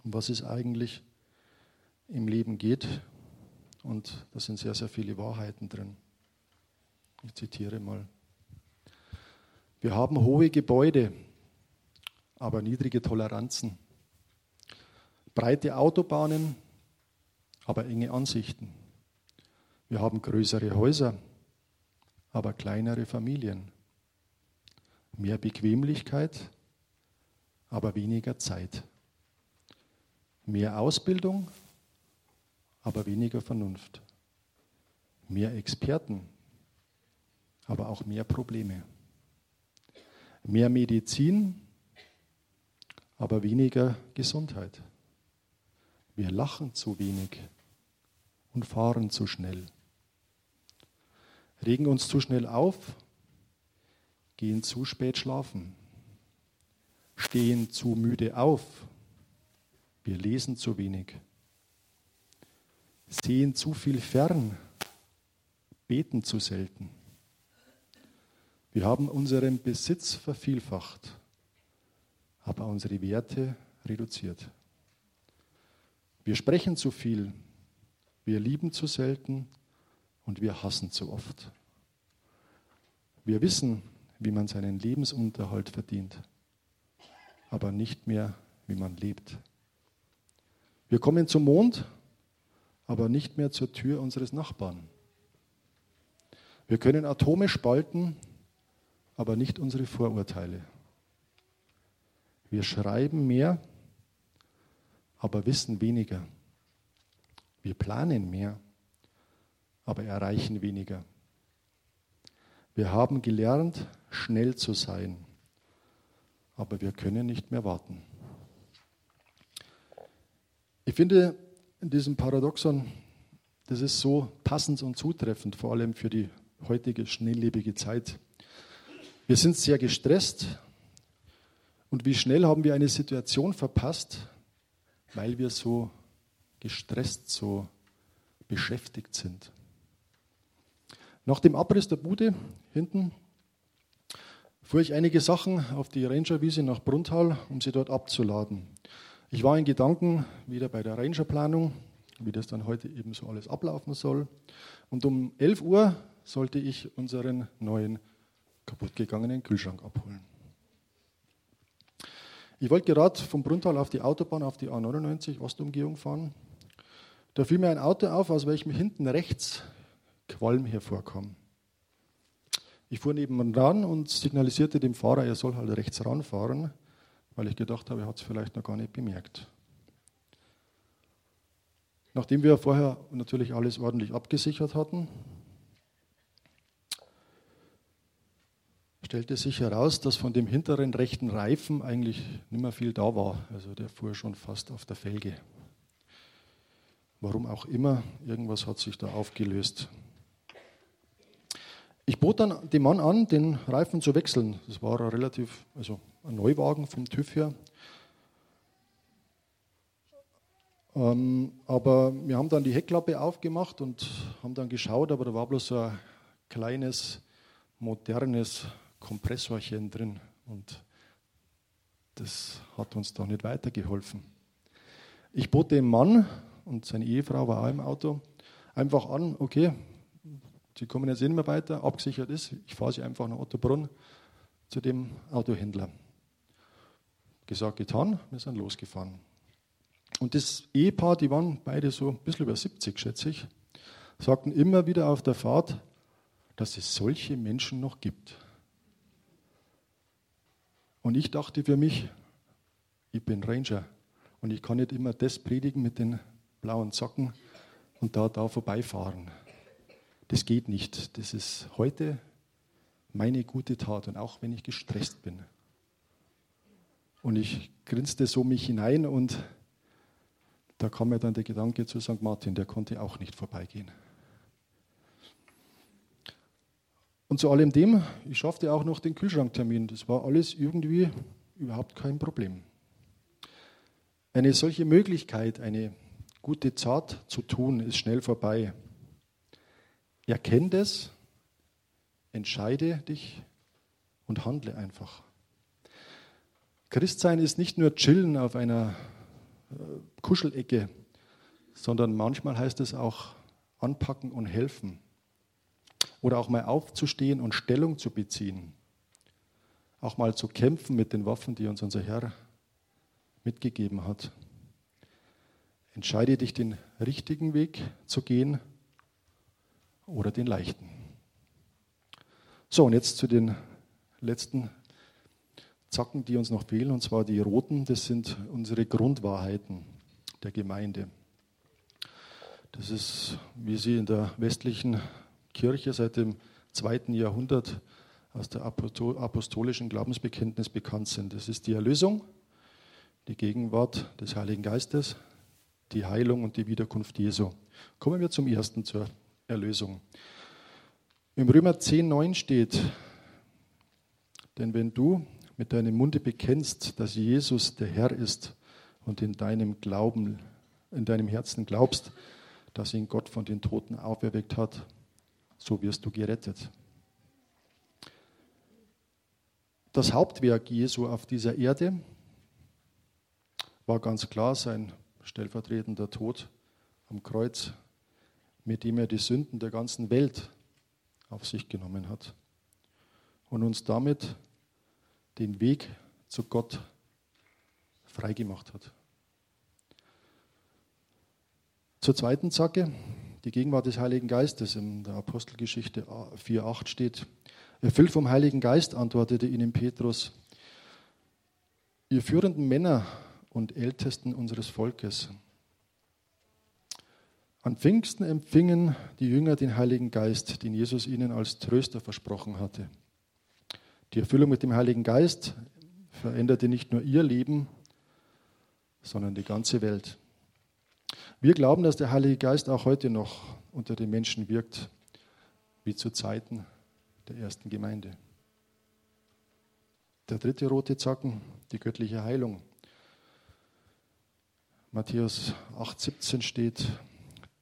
um was es eigentlich im Leben geht und da sind sehr, sehr viele Wahrheiten drin. Ich zitiere mal. Wir haben hohe Gebäude, aber niedrige Toleranzen. Breite Autobahnen, aber enge Ansichten. Wir haben größere Häuser, aber kleinere Familien. Mehr Bequemlichkeit, aber weniger Zeit. Mehr Ausbildung, aber weniger Vernunft. Mehr Experten, aber auch mehr Probleme. Mehr Medizin, aber weniger Gesundheit. Wir lachen zu wenig und fahren zu schnell. Regen uns zu schnell auf, gehen zu spät schlafen, stehen zu müde auf, wir lesen zu wenig sehen zu viel fern, beten zu selten, Wir haben unseren Besitz vervielfacht, aber unsere Werte reduziert. Wir sprechen zu viel, wir lieben zu selten und wir hassen zu oft. Wir wissen, wie man seinen Lebensunterhalt verdient, aber nicht mehr, wie man lebt. Wir kommen zum Mond, aber nicht mehr zur Tür unseres Nachbarn. Wir können Atome spalten, aber nicht unsere Vorurteile. Wir schreiben mehr, aber wissen weniger. Wir planen mehr, aber erreichen weniger. Wir haben gelernt, schnell zu sein, aber wir können nicht mehr warten. Ich finde in diesem Paradoxon, das ist so passend und zutreffend, vor allem für die heutige schnelllebige Zeit. Wir sind sehr gestresst und wie schnell haben wir eine Situation verpasst, weil wir so gestresst, so beschäftigt sind. Nach dem Abriss der Bude hinten fuhr ich einige Sachen auf die Rangerwiese nach Brunthal, um sie dort abzuladen. Ich war in Gedanken wieder bei der Rangerplanung, wie das dann heute eben so alles ablaufen soll. Und um 11 Uhr sollte ich unseren neuen kaputtgegangenen Kühlschrank abholen. Ich wollte gerade vom Bruntal auf die Autobahn, auf die A99 Ostumgehung fahren. Da fiel mir ein Auto auf, aus welchem hinten rechts Qualm hervorkam. Ich fuhr nebenan und signalisierte dem Fahrer, er soll halt rechts ranfahren weil ich gedacht habe, er hat es vielleicht noch gar nicht bemerkt. Nachdem wir vorher natürlich alles ordentlich abgesichert hatten, stellte sich heraus, dass von dem hinteren rechten Reifen eigentlich nicht mehr viel da war. Also der fuhr schon fast auf der Felge. Warum auch immer, irgendwas hat sich da aufgelöst. Ich bot dann dem Mann an, den Reifen zu wechseln. Das war relativ, also ein Neuwagen vom TÜV her. Ähm, aber wir haben dann die Heckklappe aufgemacht und haben dann geschaut, aber da war bloß so ein kleines, modernes Kompressorchen drin. Und das hat uns doch nicht weitergeholfen. Ich bot dem Mann und seine Ehefrau war auch im Auto einfach an, okay, Sie kommen jetzt nicht mehr weiter, abgesichert ist. Ich fahre Sie einfach nach Ottobrunn zu dem Autohändler. Gesagt, getan, wir sind losgefahren. Und das Ehepaar, die waren beide so ein bisschen über 70, schätze ich, sagten immer wieder auf der Fahrt, dass es solche Menschen noch gibt. Und ich dachte für mich, ich bin Ranger und ich kann nicht immer das predigen mit den blauen Zacken und da, da vorbeifahren. Das geht nicht. Das ist heute meine gute Tat und auch wenn ich gestresst bin. Und ich grinste so mich hinein und da kam mir dann der Gedanke zu St. Martin, der konnte auch nicht vorbeigehen. Und zu allem dem, ich schaffte auch noch den Kühlschranktermin. Das war alles irgendwie überhaupt kein Problem. Eine solche Möglichkeit, eine gute Tat zu tun, ist schnell vorbei. Erkenn das, entscheide dich und handle einfach. Christsein ist nicht nur chillen auf einer äh, Kuschelecke, sondern manchmal heißt es auch anpacken und helfen. Oder auch mal aufzustehen und Stellung zu beziehen. Auch mal zu kämpfen mit den Waffen, die uns unser Herr mitgegeben hat. Entscheide dich, den richtigen Weg zu gehen oder den leichten. So, und jetzt zu den letzten Zacken, die uns noch fehlen, und zwar die roten. Das sind unsere Grundwahrheiten der Gemeinde. Das ist, wie sie in der westlichen Kirche seit dem zweiten Jahrhundert aus der apostolischen Glaubensbekenntnis bekannt sind. Das ist die Erlösung, die Gegenwart des Heiligen Geistes, die Heilung und die Wiederkunft Jesu. Kommen wir zum ersten, zur Erlösung. Im Römer 10, 9 steht, denn wenn du mit deinem Munde bekennst, dass Jesus der Herr ist und in deinem Glauben, in deinem Herzen glaubst, dass ihn Gott von den Toten auferweckt hat, so wirst du gerettet. Das Hauptwerk Jesu auf dieser Erde war ganz klar sein stellvertretender Tod am Kreuz, mit dem er die Sünden der ganzen Welt auf sich genommen hat und uns damit den Weg zu Gott freigemacht hat. Zur zweiten Zacke, die Gegenwart des Heiligen Geistes. In der Apostelgeschichte 4.8 steht, erfüllt vom Heiligen Geist antwortete ihnen Petrus, ihr führenden Männer und Ältesten unseres Volkes. An Pfingsten empfingen die Jünger den Heiligen Geist, den Jesus ihnen als Tröster versprochen hatte. Die Erfüllung mit dem Heiligen Geist veränderte nicht nur ihr Leben, sondern die ganze Welt. Wir glauben, dass der Heilige Geist auch heute noch unter den Menschen wirkt, wie zu Zeiten der ersten Gemeinde. Der dritte rote Zacken, die göttliche Heilung. Matthäus 8,17 steht,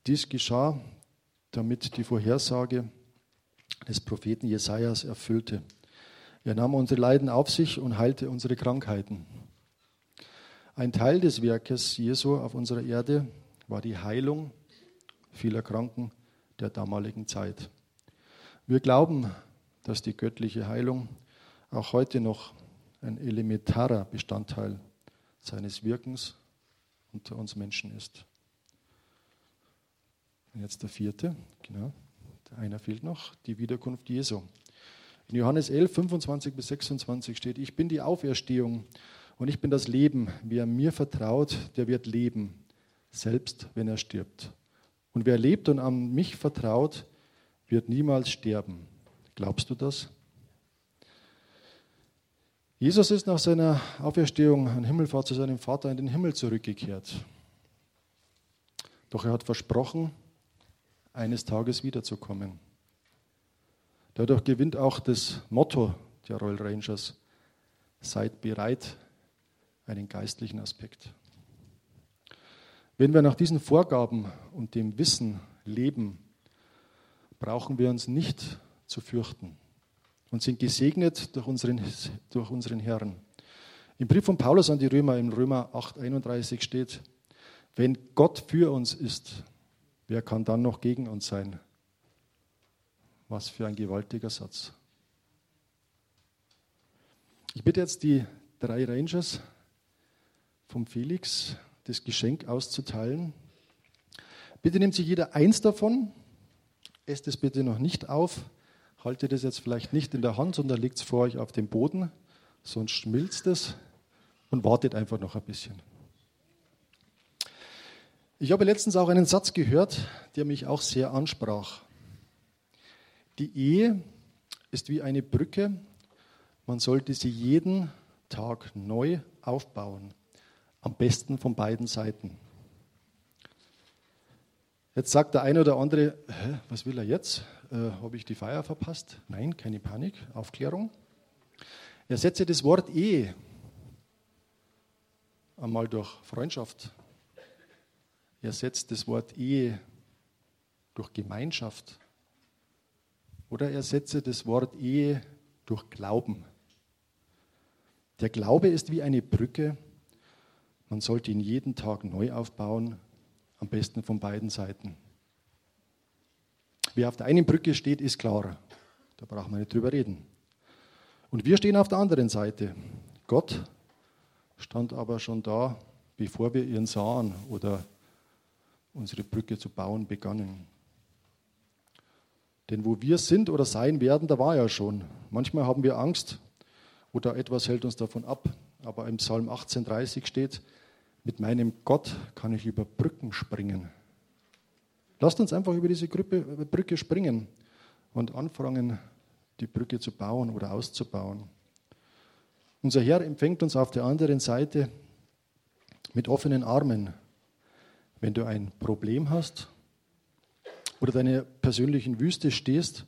dies geschah, damit die Vorhersage des Propheten Jesajas erfüllte. Er nahm unsere Leiden auf sich und heilte unsere Krankheiten. Ein Teil des Werkes Jesu auf unserer Erde war die Heilung vieler Kranken der damaligen Zeit. Wir glauben, dass die göttliche Heilung auch heute noch ein elementarer Bestandteil seines Wirkens unter uns Menschen ist. Und jetzt der vierte, genau, einer fehlt noch, die Wiederkunft Jesu. In Johannes 11, 25 bis 26 steht, ich bin die Auferstehung und ich bin das Leben. Wer mir vertraut, der wird leben, selbst wenn er stirbt. Und wer lebt und an mich vertraut, wird niemals sterben. Glaubst du das? Jesus ist nach seiner Auferstehung an Himmelfahrt zu seinem Vater in den Himmel zurückgekehrt. Doch er hat versprochen, eines Tages wiederzukommen. Dadurch gewinnt auch das Motto der Royal Rangers, seid bereit, einen geistlichen Aspekt. Wenn wir nach diesen Vorgaben und dem Wissen leben, brauchen wir uns nicht zu fürchten und sind gesegnet durch unseren, durch unseren Herrn. Im Brief von Paulus an die Römer, im Römer 8,31 steht, wenn Gott für uns ist, wer kann dann noch gegen uns sein? Was für ein gewaltiger Satz. Ich bitte jetzt die drei Rangers vom Felix, das Geschenk auszuteilen. Bitte nimmt sich jeder eins davon, esst es bitte noch nicht auf, haltet es jetzt vielleicht nicht in der Hand, sondern legt es vor euch auf den Boden, sonst schmilzt es und wartet einfach noch ein bisschen. Ich habe letztens auch einen Satz gehört, der mich auch sehr ansprach. Die Ehe ist wie eine Brücke, man sollte sie jeden Tag neu aufbauen. Am besten von beiden Seiten. Jetzt sagt der eine oder andere, Hä, was will er jetzt? Äh, Habe ich die Feier verpasst? Nein, keine Panik, Aufklärung. Er setze das Wort Ehe einmal durch Freundschaft. Er setzt das Wort Ehe durch Gemeinschaft. Oder er setze das Wort Ehe durch Glauben. Der Glaube ist wie eine Brücke, man sollte ihn jeden Tag neu aufbauen, am besten von beiden Seiten. Wer auf der einen Brücke steht, ist klar. Da braucht man nicht drüber reden. Und wir stehen auf der anderen Seite. Gott stand aber schon da, bevor wir ihn sahen oder unsere Brücke zu bauen begannen. Denn wo wir sind oder sein werden, da war er schon. Manchmal haben wir Angst oder etwas hält uns davon ab. Aber im Psalm 18,30 steht, mit meinem Gott kann ich über Brücken springen. Lasst uns einfach über diese Brücke springen und anfangen, die Brücke zu bauen oder auszubauen. Unser Herr empfängt uns auf der anderen Seite mit offenen Armen. Wenn du ein Problem hast oder deine persönlichen Wüste stehst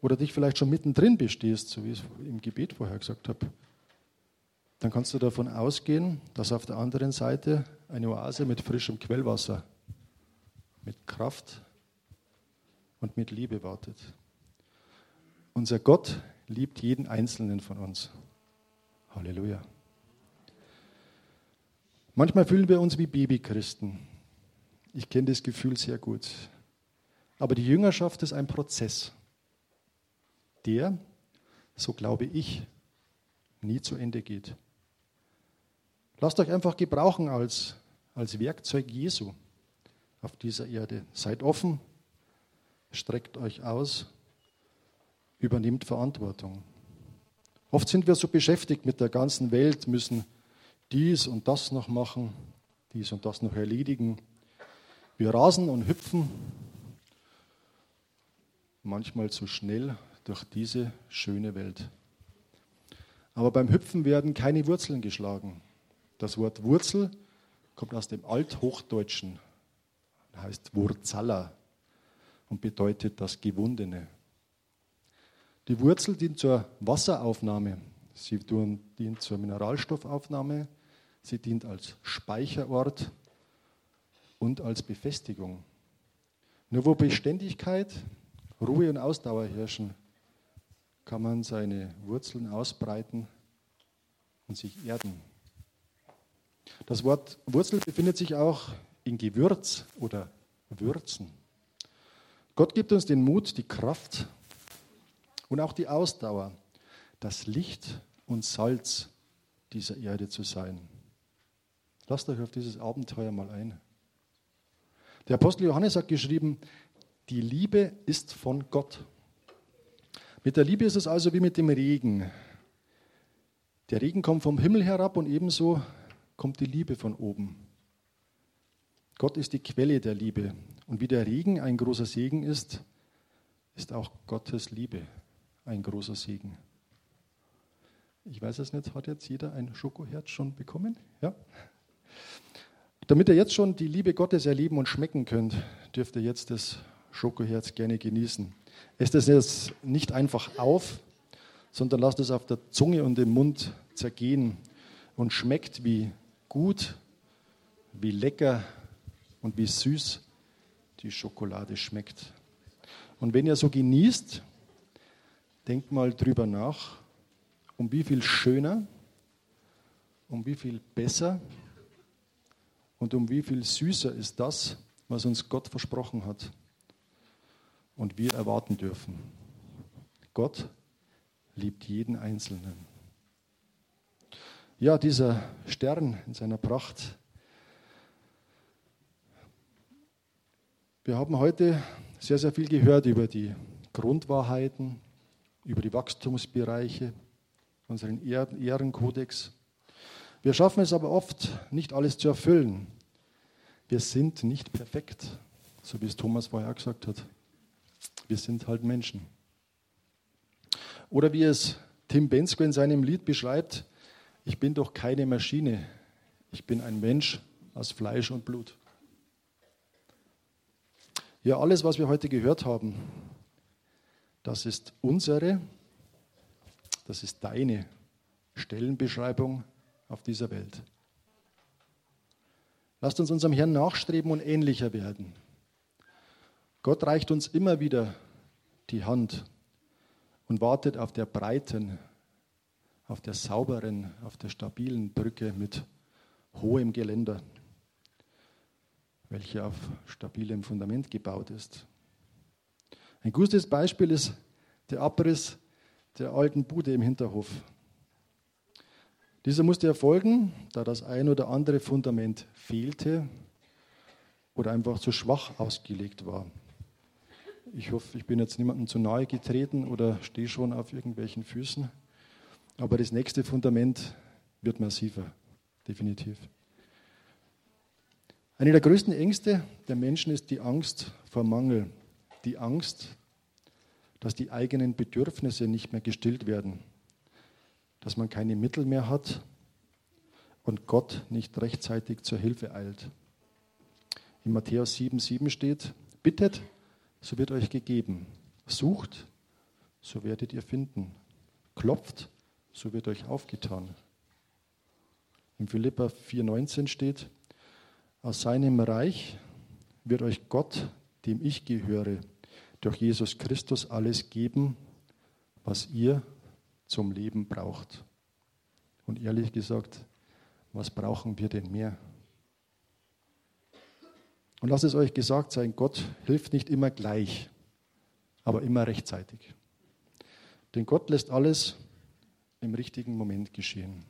oder dich vielleicht schon mittendrin bestehst, so wie ich es im Gebet vorher gesagt habe, dann kannst du davon ausgehen, dass auf der anderen Seite eine Oase mit frischem Quellwasser, mit Kraft und mit Liebe wartet. Unser Gott liebt jeden einzelnen von uns. Halleluja. Manchmal fühlen wir uns wie Babychristen. Ich kenne das Gefühl sehr gut. Aber die Jüngerschaft ist ein Prozess, der, so glaube ich, nie zu Ende geht. Lasst euch einfach gebrauchen als, als Werkzeug Jesu auf dieser Erde. Seid offen, streckt euch aus, übernimmt Verantwortung. Oft sind wir so beschäftigt mit der ganzen Welt, müssen dies und das noch machen, dies und das noch erledigen. Wir rasen und hüpfen manchmal zu schnell durch diese schöne Welt. Aber beim Hüpfen werden keine Wurzeln geschlagen. Das Wort Wurzel kommt aus dem Althochdeutschen, heißt Wurzala und bedeutet das Gewundene. Die Wurzel dient zur Wasseraufnahme, sie dient zur Mineralstoffaufnahme, sie dient als Speicherort und als Befestigung. Nur wo Beständigkeit, Ruhe und Ausdauer herrschen, kann man seine Wurzeln ausbreiten und sich erden. Das Wort Wurzel befindet sich auch in Gewürz oder Würzen. Gott gibt uns den Mut, die Kraft und auch die Ausdauer, das Licht und Salz dieser Erde zu sein. Lasst euch auf dieses Abenteuer mal ein. Der Apostel Johannes hat geschrieben, die Liebe ist von Gott. Mit der Liebe ist es also wie mit dem Regen. Der Regen kommt vom Himmel herab und ebenso kommt die Liebe von oben. Gott ist die Quelle der Liebe. Und wie der Regen ein großer Segen ist, ist auch Gottes Liebe ein großer Segen. Ich weiß es nicht, hat jetzt jeder ein Schokoherz schon bekommen? Ja? Damit ihr jetzt schon die Liebe Gottes erleben und schmecken könnt, dürft ihr jetzt das Schokoherz gerne genießen. Esst es jetzt nicht einfach auf, sondern lasst es auf der Zunge und im Mund zergehen und schmeckt, wie gut, wie lecker und wie süß die Schokolade schmeckt. Und wenn ihr so genießt, denkt mal drüber nach, um wie viel schöner, um wie viel besser und um wie viel süßer ist das, was uns Gott versprochen hat und wir erwarten dürfen. Gott liebt jeden Einzelnen. Ja, dieser Stern in seiner Pracht. Wir haben heute sehr, sehr viel gehört über die Grundwahrheiten, über die Wachstumsbereiche, unseren Ehrenkodex. Wir schaffen es aber oft, nicht alles zu erfüllen. Wir sind nicht perfekt, so wie es Thomas vorher gesagt hat. Wir sind halt Menschen. Oder wie es Tim Bensko in seinem Lied beschreibt, ich bin doch keine Maschine, ich bin ein Mensch aus Fleisch und Blut. Ja, alles, was wir heute gehört haben, das ist unsere, das ist deine Stellenbeschreibung auf dieser Welt. Lasst uns unserem Herrn nachstreben und ähnlicher werden. Gott reicht uns immer wieder die Hand und wartet auf der breiten, auf der sauberen, auf der stabilen Brücke mit hohem Geländer, welche auf stabilem Fundament gebaut ist. Ein gutes Beispiel ist der Abriss der alten Bude im Hinterhof. Dieser musste erfolgen, da das ein oder andere Fundament fehlte oder einfach zu schwach ausgelegt war. Ich hoffe, ich bin jetzt niemandem zu nahe getreten oder stehe schon auf irgendwelchen Füßen. Aber das nächste Fundament wird massiver, definitiv. Eine der größten Ängste der Menschen ist die Angst vor Mangel. Die Angst, dass die eigenen Bedürfnisse nicht mehr gestillt werden, dass man keine Mittel mehr hat und Gott nicht rechtzeitig zur Hilfe eilt. In Matthäus 7,7 steht: Bittet, so wird euch gegeben. Sucht, so werdet ihr finden. Klopft, so wird euch aufgetan. In Philippa 4,19 steht, aus seinem Reich wird euch Gott, dem ich gehöre, durch Jesus Christus alles geben, was ihr zum Leben braucht. Und ehrlich gesagt, was brauchen wir denn mehr? Und lasst es euch gesagt sein, Gott hilft nicht immer gleich, aber immer rechtzeitig. Denn Gott lässt alles im richtigen Moment geschehen.